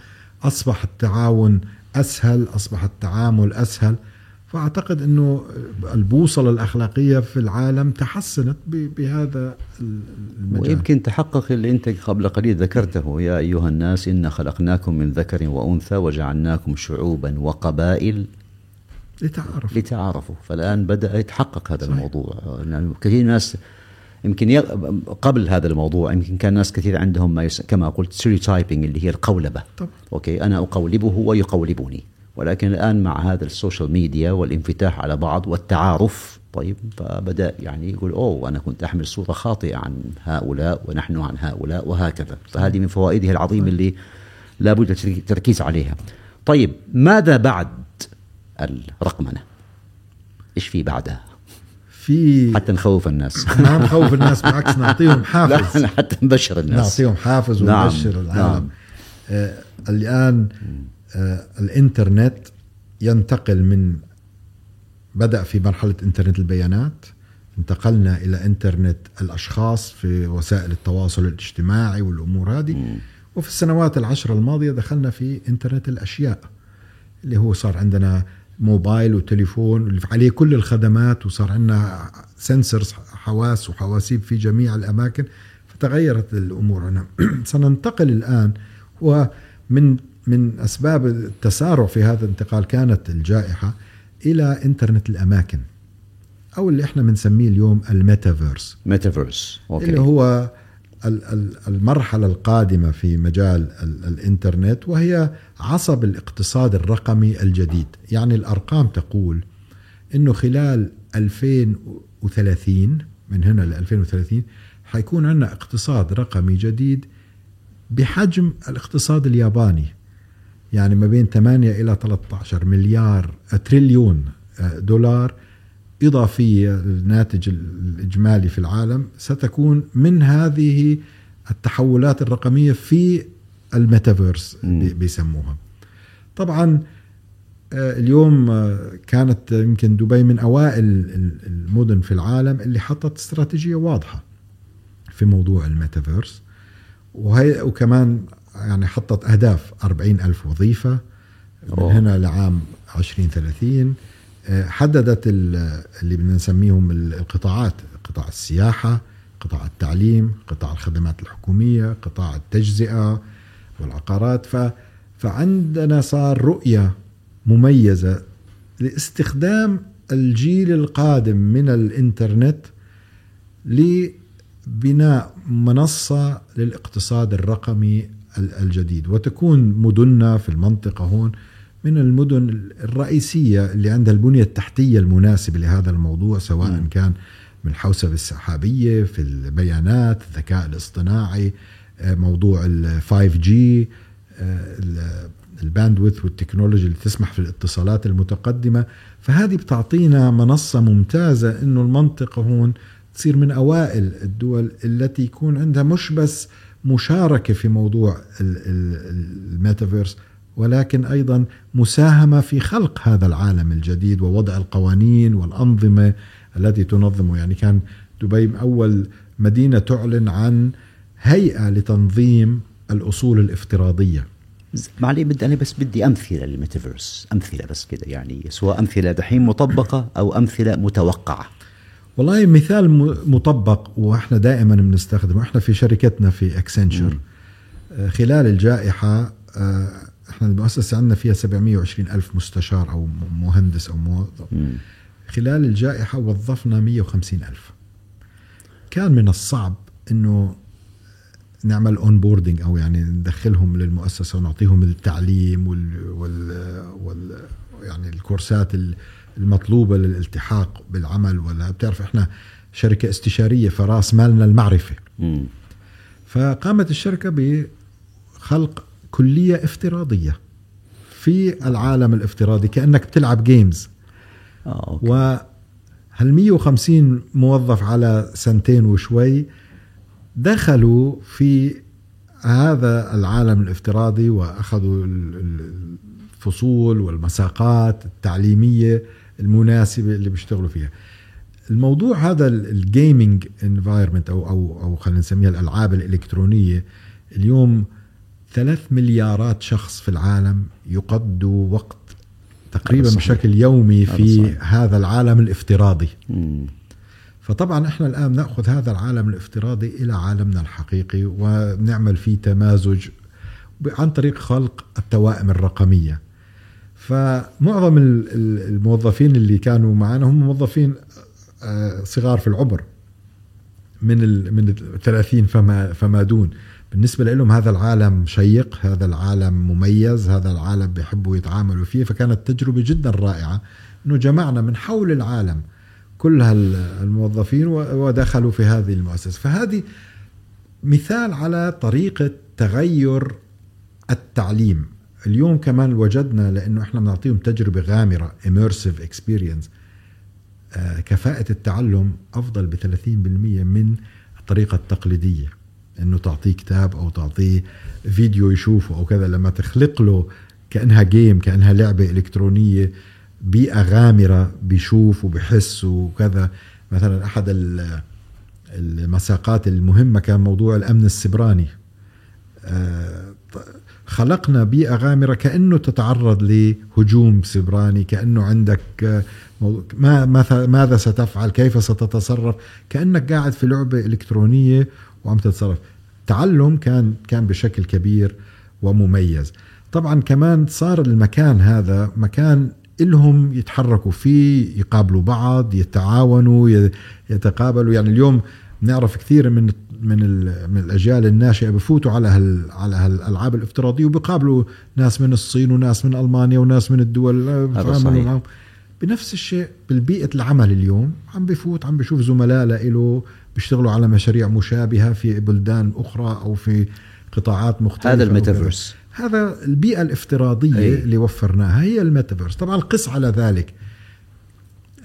أصبح التعاون أسهل أصبح التعامل أسهل. فأعتقد إنه البوصلة الأخلاقية في العالم تحسنت بهذا المجال. ويمكن تحقق اللي أنت قبل قليل ذكرته. يا أيها الناس انا خلقناكم من ذكر وأنثى وجعلناكم شعوبا وقبائل لتعارفوا. لتعارفوا. فالآن بدأ يتحقق هذا صحيح. الموضوع. يعني كثير ناس يمكن قبل هذا الموضوع يمكن كان ناس كثير عندهم ما يس... كما قلت stereotyping اللي هي القولبة. طب. okay أنا أقولبه ويقولبني. ولكن الآن مع هذا ال social media والانفتاح على بعض والتعارف طيب فبدأ يعني يقول أوه أنا كنت أحمل صورة خاطئة عن هؤلاء ونحن عن هؤلاء وهكذا. فهذه من فوائده العظيمة اللي لابد التركيز عليها. طيب ماذا بعد؟ الرقمنه إيش في بعدها؟ في حتى نخوف الناس. ما نخوف الناس بالعكس نعطيهم حافز. لا حتى نبشر الناس. نعطيهم حافز ونبشر نعم. العالم. نعم. آه الآن آه الإنترنت ينتقل من بدأ في مرحلة إنترنت البيانات انتقلنا إلى إنترنت الأشخاص في وسائل التواصل الاجتماعي والأمور هذه. وفي السنوات العشر الماضية دخلنا في إنترنت الأشياء اللي هو صار عندنا موبايل وتليفون عليه كل الخدمات وصار عندنا sensors حواس وحواسيب في جميع الأماكن فتغيرت الأمور. هنا سننتقل الآن ومن من أسباب التسارع في هذا الانتقال كانت الجائحة إلى إنترنت الأماكن أو اللي إحنا بنسميه اليوم الميتافيرس. ميتافيرس اللي هو المرحلة القادمة في مجال الإنترنت وهي عصب الاقتصاد الرقمي الجديد. يعني الأرقام تقول إنه خلال 2030 من هنا ل 2030 حيكون عندنا اقتصاد رقمي جديد بحجم الاقتصاد الياباني. يعني ما بين 8 إلى 13 مليار تريليون دولار. إضافية للناتج الإجمالي في العالم ستكون من هذه التحولات الرقمية في الميتافيرس بيسموها. طبعا آه، اليوم آه، كانت يمكن دبي من أوائل المدن في العالم اللي حطت استراتيجية واضحة في موضوع الميتافيرس. وهي وكمان يعني حطت أهداف 40 ألف وظيفة من هنا لعام 2030 حددت اللي بدنا نسميهم القطاعات قطاع السياحة قطاع التعليم قطاع الخدمات الحكومية قطاع التجزئة والعقارات. ف فعندنا صار رؤية مميزة لاستخدام الجيل القادم من الإنترنت لبناء منصة للاقتصاد الرقمي الجديد. وتكون مدننا في المنطقة هون. من المدن الرئيسية اللي عندها البنية التحتية المناسبة لهذا الموضوع سواء م. كان من الحوسبة السحابية في البيانات الذكاء الاصطناعي آه، موضوع ال 5G الباندويث والتكنولوجي اللي تسمح في الاتصالات المتقدمة فهذه بتعطينا منصة ممتازة إنه المنطقة هون تصير من أوائل الدول التي يكون عندها مش بس مشاركة في موضوع الميتافيرس ولكن أيضا مساهمة في خلق هذا العالم الجديد ووضع القوانين والأنظمة التي تنظمه. يعني كان دبي أول مدينة تعلن عن هيئة لتنظيم الأصول الافتراضية. معلي بدي أنا بس بدي أمثلة للميتافيرس. أمثلة بس كده يعني سواء أمثلة دحين مطبقة أو أمثلة متوقعة. والله مثال مطبق وإحنا دائما بنستخدمه. إحنا في شركتنا في Accenture خلال الجائحة آه، إحنا المؤسسة عندنا فيها 720 ألف مستشار أو مهندس أو موظف. خلال الجائحة وظفنا 150 ألف كان من الصعب أنه نعمل onboarding أو يعني ندخلهم للمؤسسة ونعطيهم التعليم وال, وال, وال يعني الكورسات المطلوبة للالتحاق بالعمل ولا بتعرف إحنا شركة استشارية فراس مالنا المعرفة م. فقامت الشركة بخلق كلية افتراضية في العالم الافتراضي كأنك بتلعب جيمز آه، وهال 150 موظف على سنتين وشوي دخلوا في هذا العالم الافتراضي وأخذوا الفصول والمساقات التعليمية المناسبة اللي بيشتغلوا فيها. الموضوع هذا ال gaming environment أو أو أو خلينا نسميها الألعاب الإلكترونية اليوم ثلاث مليارات شخص في العالم يقضوا وقت تقريبا. بشكل يومي في. هذا العالم الافتراضي مم. فطبعا إحنا الآن نأخذ هذا العالم الافتراضي إلى عالمنا الحقيقي ونعمل فيه تمازج عن طريق خلق التوائم الرقمية فمعظم ال- ال- الموظفين اللي كانوا معنا هم موظفين آه، صغار في العمر من من ال 30 فما فما دون بالنسبة لهم هذا العالم شيق هذا العالم مميز هذا العالم بيحبوا يتعاملوا فيه فكانت تجربة جدا رائعة إنه جمعنا من حول العالم كل هال- الموظفين و- ودخلوا في هذه المؤسسة. فهذه مثال على طريقة تغير التعليم. اليوم كمان وجدنا لإنه إحنا بنعطيهم تجربة غامرة immersive experience. آه، كفاءة التعلم أفضل ب 30% من الطريقة التقليدية. إنه تعطيه كتاب أو تعطيه فيديو يشوفه أو كذا لما تخلق له كأنها جيم كأنها لعبة إلكترونية بيئة غامرة بيشوف وبحس وكذا. مثلا ال- المساقات المهمة كان موضوع الأمن السبراني. آه، خلقنا بيئة غامرة كأنه تتعرض لهجوم سبراني كأنه عندك آه، ما ماذا ستفعل؟ كيف ستتصرف؟ كأنك قاعد في لعبة إلكترونية وعم تتصرف تعلم كان كان بشكل كبير ومميز طبعا كمان صار المكان هذا مكان إلهم يتحركوا فيه يقابلوا بعض يتعاونوا يتقابلوا يعني اليوم نعرف كثير من من من الأجيال الناشئة بفوتوا على هال على هالألعاب الافتراضية وبيقابلوا ناس من الصين وناس من ألمانيا وناس من الدول آه، بيتعاملوا صحيح. معهم. بنفس الشيء بالبيئة العمل اليوم عم بفوت عم بشوف زملاء له بيشتغلوا على مشاريع مشابهة في بلدان أخرى أو في قطاعات مختلفة هذا. الميتافيرس. هذا البيئة الافتراضية أي. اللي وفرناها هي الميتافيرس. طبعا قس على ذلك.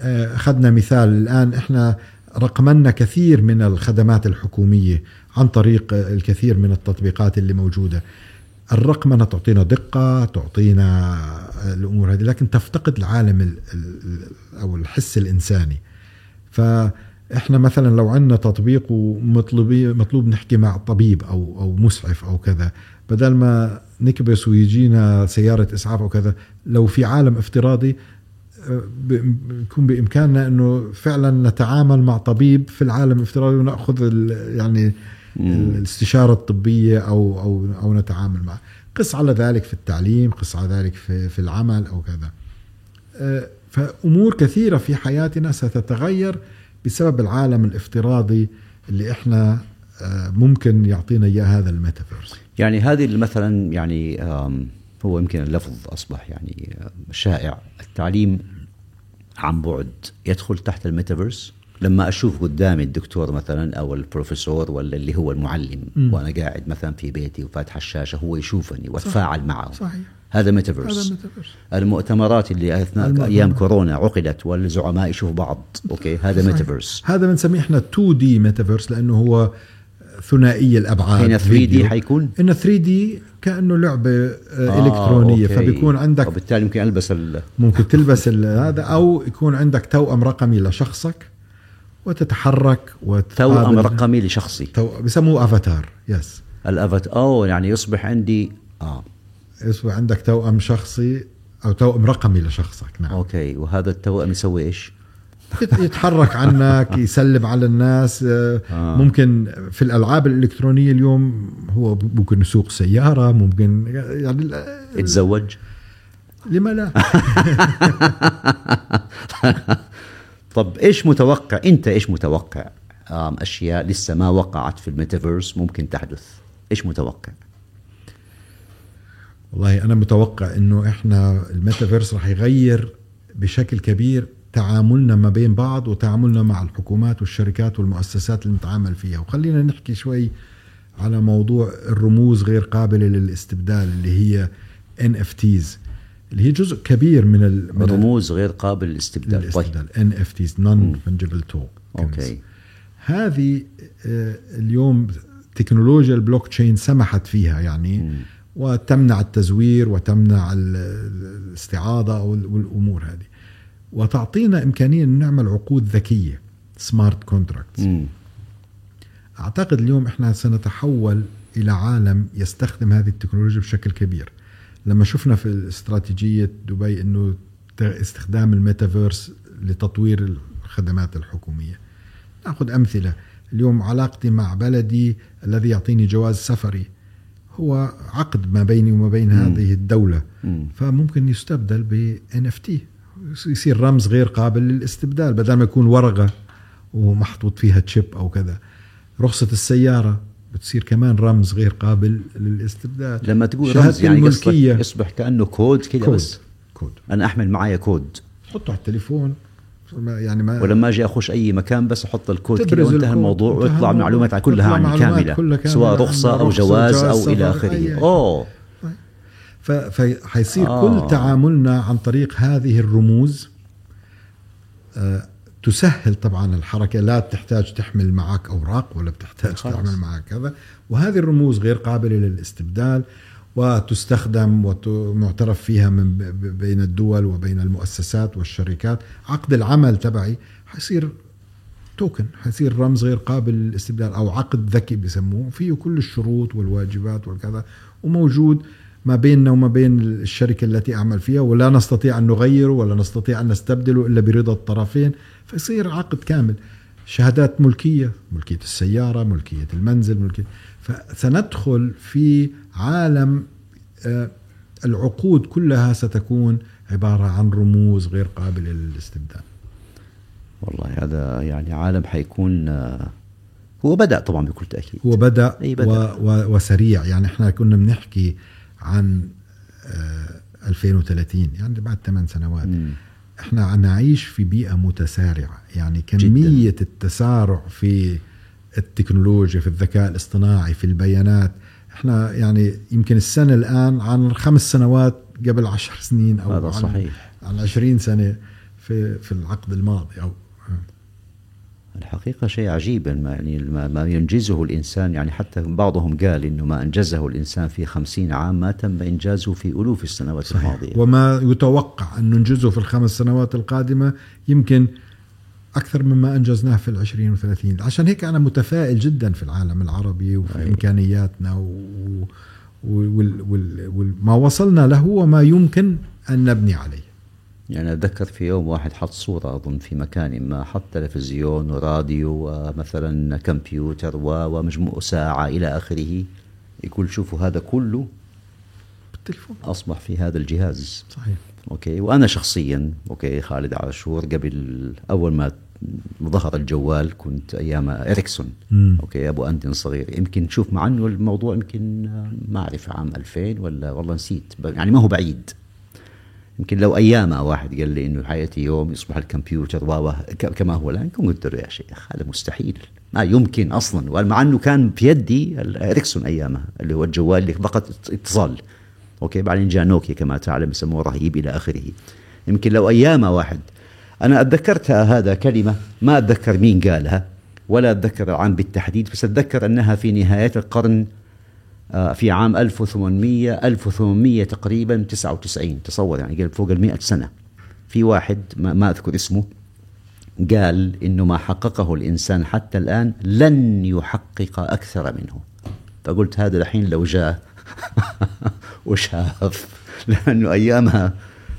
آه، أخذنا مثال الآن إحنا رقمنا كثير من الخدمات الحكومية عن طريق آه، الكثير من التطبيقات اللي موجودة. الرقمنة تعطينا دقة تعطينا آه، الأمور هذه لكن تفتقد العالم ال- ال- أو الحس فاحنا مثلا لو عندنا تطبيق ومطلوبي مطلوب نحكي مع طبيب أو أو مسعف أو كذا بدل ما نكبس ويجينا سيارة إسعاف أو كذا لو في عالم افتراضي آه، بيكون بإمكاننا إنه فعلا نتعامل مع طبيب في العالم الافتراضي ونأخذ يعني الاستشارة الطبية أو أو أو نتعامل معه. قس على ذلك في التعليم قس على ذلك في في العمل أو كذا. آه، فأمور كثيرة في حياتنا ستتغير بسبب العالم الافتراضي اللي إحنا آه، ممكن يعطينا إياه هذا الميتافيرس. يعني هذه مثلا يعني هو يمكن اللفظ أصبح يعني آم، شائع. التعليم عن بعد يدخل تحت الميتافيرس. لما أشوف قدامي الدكتور مثلا أو البروفيسور ولا اللي هو المعلم مم. وأنا قاعد مثلا في بيتي وفاتح الشاشة هو يشوفني وأتفاعل معه. صحيح. هذا هذا ميتافيرس المؤتمرات اللي أثناء المؤتمرات. أيام كورونا عقدت والزعماء يشوفوا بعض. Okay؟ هذا. ميتافيرس هذا بنسميه إحنا 2 دي ميتافيرس لأنه هو ثنائي الأبعاد. هنا 3D. حيكون؟ انه 3D كأنه لعبة آه إلكترونية okay. فبيكون عندك وبالتالي يمكن ألبس ال... ممكن تلبس هذا أو يكون عندك توأم رقمي لشخصك. وتتحرك توأم رقمي لشخصي. تو... بسموه avatar yes ال avatar أو يعني يصبح عندي آه يصبح عندك توأم شخصي أو توأم رقمي لشخصك نعم. Okay وهذا التوأم يسوي إيش؟ يت- يتحرك عنك يسلم على الناس آه،. ممكن في الألعاب الإلكترونية اليوم هو ممكن يسوق سيارة ممكن يعني يتزوج؟ لما لا. طب إيش متوقع؟ أنت إيش متوقع؟ أشياء لسه ما وقعت في الميتافيرس ممكن تحدث. إيش متوقع؟ والله أنا متوقع إنه إحنا الميتافيرس راح يغير بشكل كبير تعاملنا ما بين بعض وتعاملنا مع الحكومات والشركات والمؤسسات اللي نتعامل فيها. وخلينا نحكي شوي على موضوع الرموز غير قابلة للاستبدال اللي هي NFTs اللي هي جزء كبير من من رموز غير قابل للاستبدال. طيب. الاستبدال. NFTs non fungible tokens. Okay. هذه آه، اليوم تكنولوجيا البلوك تشين سمحت فيها يعني وتمنع التزوير وتمنع ال- الاستعاضة وال- والأمور هذه. وتعطينا إمكانية إن نعمل عقود ذكية smart contracts. أعتقد اليوم إحنا سنتحول إلى عالم يستخدم هذه التكنولوجيا بشكل كبير. لما شفنا في استراتيجيه دبي إنه استخدام الميتافيرس لتطوير الخدمات الحكومية. نأخذ أمثلة. اليوم علاقتي مع بلدي الذي يعطيني جواز سفري هو عقد ما بيني وما بين مم. هذه الدولة. مم. فممكن يستبدل ب NFT يصير رمز غير قابل للاستبدال بدل ما يكون ورقة ومحطوط فيها chip أو كذا. رخصة السيارة. بتصير كمان رمز غير قابل للاستبدال لما تقول رمز يعني الملكية. يصبح كأنه كود كذا بس؟ كود أنا أحمل معي كود. حطه على التليفون. يعني ما ولما أجي أخش أي مكان بس أحط الكود كذا وانتهى الموضوع ويطلع المعلومات كلها عني كاملة سواء رخصة أو جواز أو إلى آخره. أوه. فحيصير آه. كل تعاملنا عن طريق هذه الرموز آه تسهل طبعا الحركة لا تحتاج تحمل معك أوراق ولا بتحتاج خلاص. تعمل معك كذا. وهذه الرموز غير قابلة للاستبدال وتستخدم ومعترف فيها من بين الدول وبين المؤسسات والشركات. عقد العمل تبعي حيصير توكن حيصير رمز غير قابل للاستبدال أو عقد ذكي بسموه فيه كل الشروط والواجبات والكذا وموجود ما بيننا وما بين الشركة التي أعمل فيها ولا نستطيع أن نغيره ولا نستطيع أن نستبدله إلا برضا الطرفين. فيصير عقد كامل. شهادات ملكية ملكية السيارة ملكية المنزل ملكية فسندخل في عالم آه، العقود كلها ستكون عبارة عن رموز غير قابلة للاستبدال. والله هذا يعني عالم حيكون آه، هو بدأ طبعا بكل تأكيد. هو بدأ, بدأ. و و وسريع. يعني إحنا كنا بنحكي عن 2030 آه، يعني بعد ثمان سنوات. م. إحنا نعيش في بيئة متسارعة يعني كمية جداً. التسارع في التكنولوجيا في الذكاء الاصطناعي في البيانات إحنا يعني يمكن السنة الآن عن خمس سنوات قبل عشر سنين أو هذا صحيح عن عشرين سنة في في العقد الماضي أو الحقيقة شيء عجيب يعني ما ينجزه الإنسان يعني حتى بعضهم قال إنه ما أنجزه الإنسان في خمسين عام ما تم إنجازه في ألوف السنوات صحيح. الماضية وما يتوقع أن ننجزه في الخمس سنوات القادمة يمكن أكثر مما أنجزناه في العشرين وثلاثين عشان هيك أنا متفائل جدا في العالم العربي وفي أيوة. إمكانياتنا و... وما وصلنا له وما يمكن أن نبني عليه يعني أتذكر في يوم واحد حط صورة أظن في مكان ما حط تلفزيون وراديو ومثلا كمبيوتر ومجموع ساعة إلى آخره يقول شوفوا هذا كله بالتليفون. أصبح في هذا الجهاز. صحيح. OK؟ وأنا شخصيا OK خالد عاشور قبل أول ما ظهر الجوال كنت أيام إريكسون. OK أبو انتن صغير. يمكن شوف مع إنه الموضوع يمكن ما أعرف عام 2000 ولا والله نسيت يعني ما هو بعيد. يمكن لو ايامها واحد قال لي إنه حياتي يوم يصبح الكمبيوتر واو كما هو الآن كنت قلت له يا شيخ هذا مستحيل. ما يمكن أصلا مع إنه كان في يدي الاريكسون ايامها اللي هو الجوال اللي فقط اتصال. أوكي؟ بعدين جاء نوكيا كما تعلم يسموه رهيب إلى آخره. يمكن لو ايامها واحد أنا أتذكرتها هذا كلمة ما أتذكر مين قالها ولا أتذكر العام بالتحديد بس أتذكر أنها في نهاية القرن في عام 1800 1800 تقريبا 99 تصور يعني قبل فوق ال 100 سنة. في واحد ما, ما أذكر اسمه قال إنه ما حققه الإنسان حتى الآن لن يحقق أكثر منه. فقلت هذا الحين لو جاء وشاف. لأنه أيامها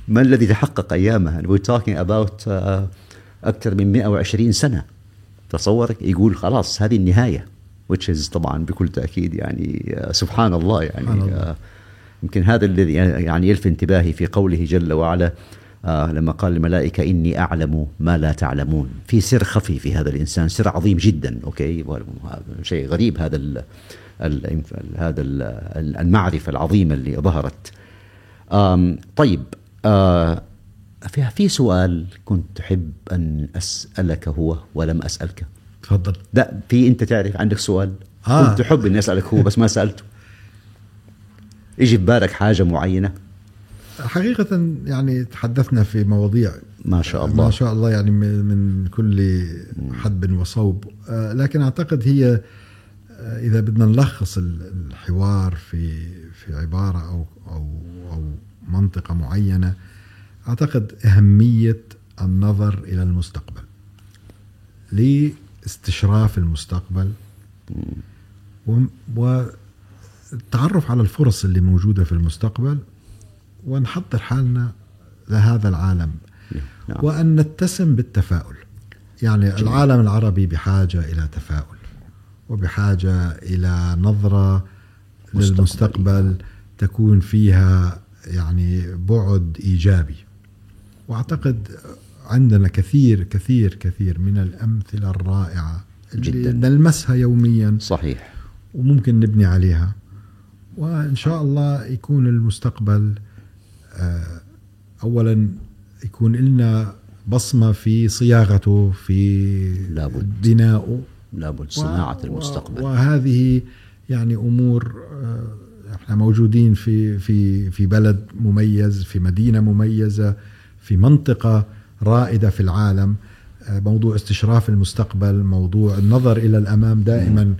ما الذي تحقق أيامها؟ Talking about uh, أكثر من 120 سنة. تصور يقول خلاص هذه النهاية. Which is طبعا بكل تأكيد يعني uh, سبحان الله يعني uh, يمكن هذا الذي يعني يلفت انتباهي في قوله جل وعلا آه لما قال الملائكة إني أعلم ما لا تعلمون. في سر خفي في هذا الإنسان سر عظيم جدا أوكي؟ شيء غريب هذا ال ال هذا ال المعرفة العظيمة اللي ظهرت. طيب آه في في سؤال كنت أحب أن أسألك هو ولم أسألك؟ تفضل. لا في أنت تعرف عندك سؤال. آه. كنت أحب أني أسألك هو بس ما سألته. يجي في بالك حاجة معينة؟ حقيقة يعني تحدثنا في مواضيع. ما شاء الله. ما شاء الله يعني من كل حدب وصوب. آه، لكن أعتقد هي آه، إذا بدنا نلخص الحوار في في عبارة أو أو أو منطقة معينة أعتقد أهمية النظر إلى المستقبل. لاستشراف المستقبل والتعرف على الفرص اللي موجودة في المستقبل ونحضر حالنا لهذا العالم نعم. وأن نتسم بالتفاؤل يعني جميل. العالم العربي بحاجة إلى تفاؤل وبحاجة إلى نظرة مستقبل. للمستقبل تكون فيها يعني بعد إيجابي وأعتقد عندنا كثير كثير كثير من الأمثلة الرائعة اللي جدا. نلمسها يوميا. صحيح. وممكن نبني عليها. وإن شاء الله يكون المستقبل آه، أولا يكون لنا بصمة في صياغته في لابد. بنائه لابد صناعة و... المستقبل. وهذه يعني أمور آه، إحنا موجودين في في في بلد مميز في مدينة مميزة في منطقة رائدة في العالم آه، موضوع استشراف المستقبل موضوع النظر إلى الأمام دائما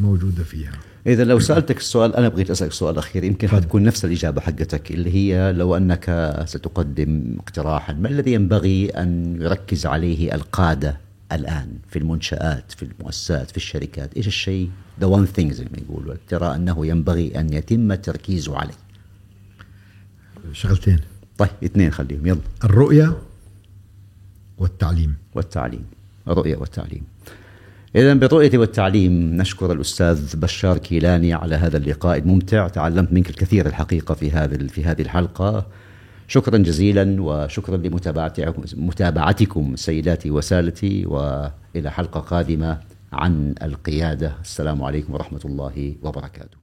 موجودة فيها. إذا لو سألتك السؤال أنا بغيت أسألك سؤال أخير يمكن حتكون نفس الإجابة حقتك اللي هي لو أنك ستقدم اقتراحا ما الذي ينبغي أن يركز عليه القادة الآن في المنشآت في المؤسسات في الشركات؟ إيش الشيء؟ the one thing زي ما يقولوا ترى أنه ينبغي أن يتم التركيز عليه. شغلتين. طيب اثنين خليهم يلا. الرؤية والتعليم. والتعليم الرؤية والتعليم. إذا بالرؤية والتعليم نشكر الأستاذ بشار كيلاني على هذا اللقاء الممتع. تعلمت منك الكثير الحقيقة في هذه في هذه الحلقة. شكرا جزيلا وشكرا لمتابعتكم سيداتي وسالتي وإلى حلقة قادمة عن القيادة. السلام عليكم ورحمة الله وبركاته.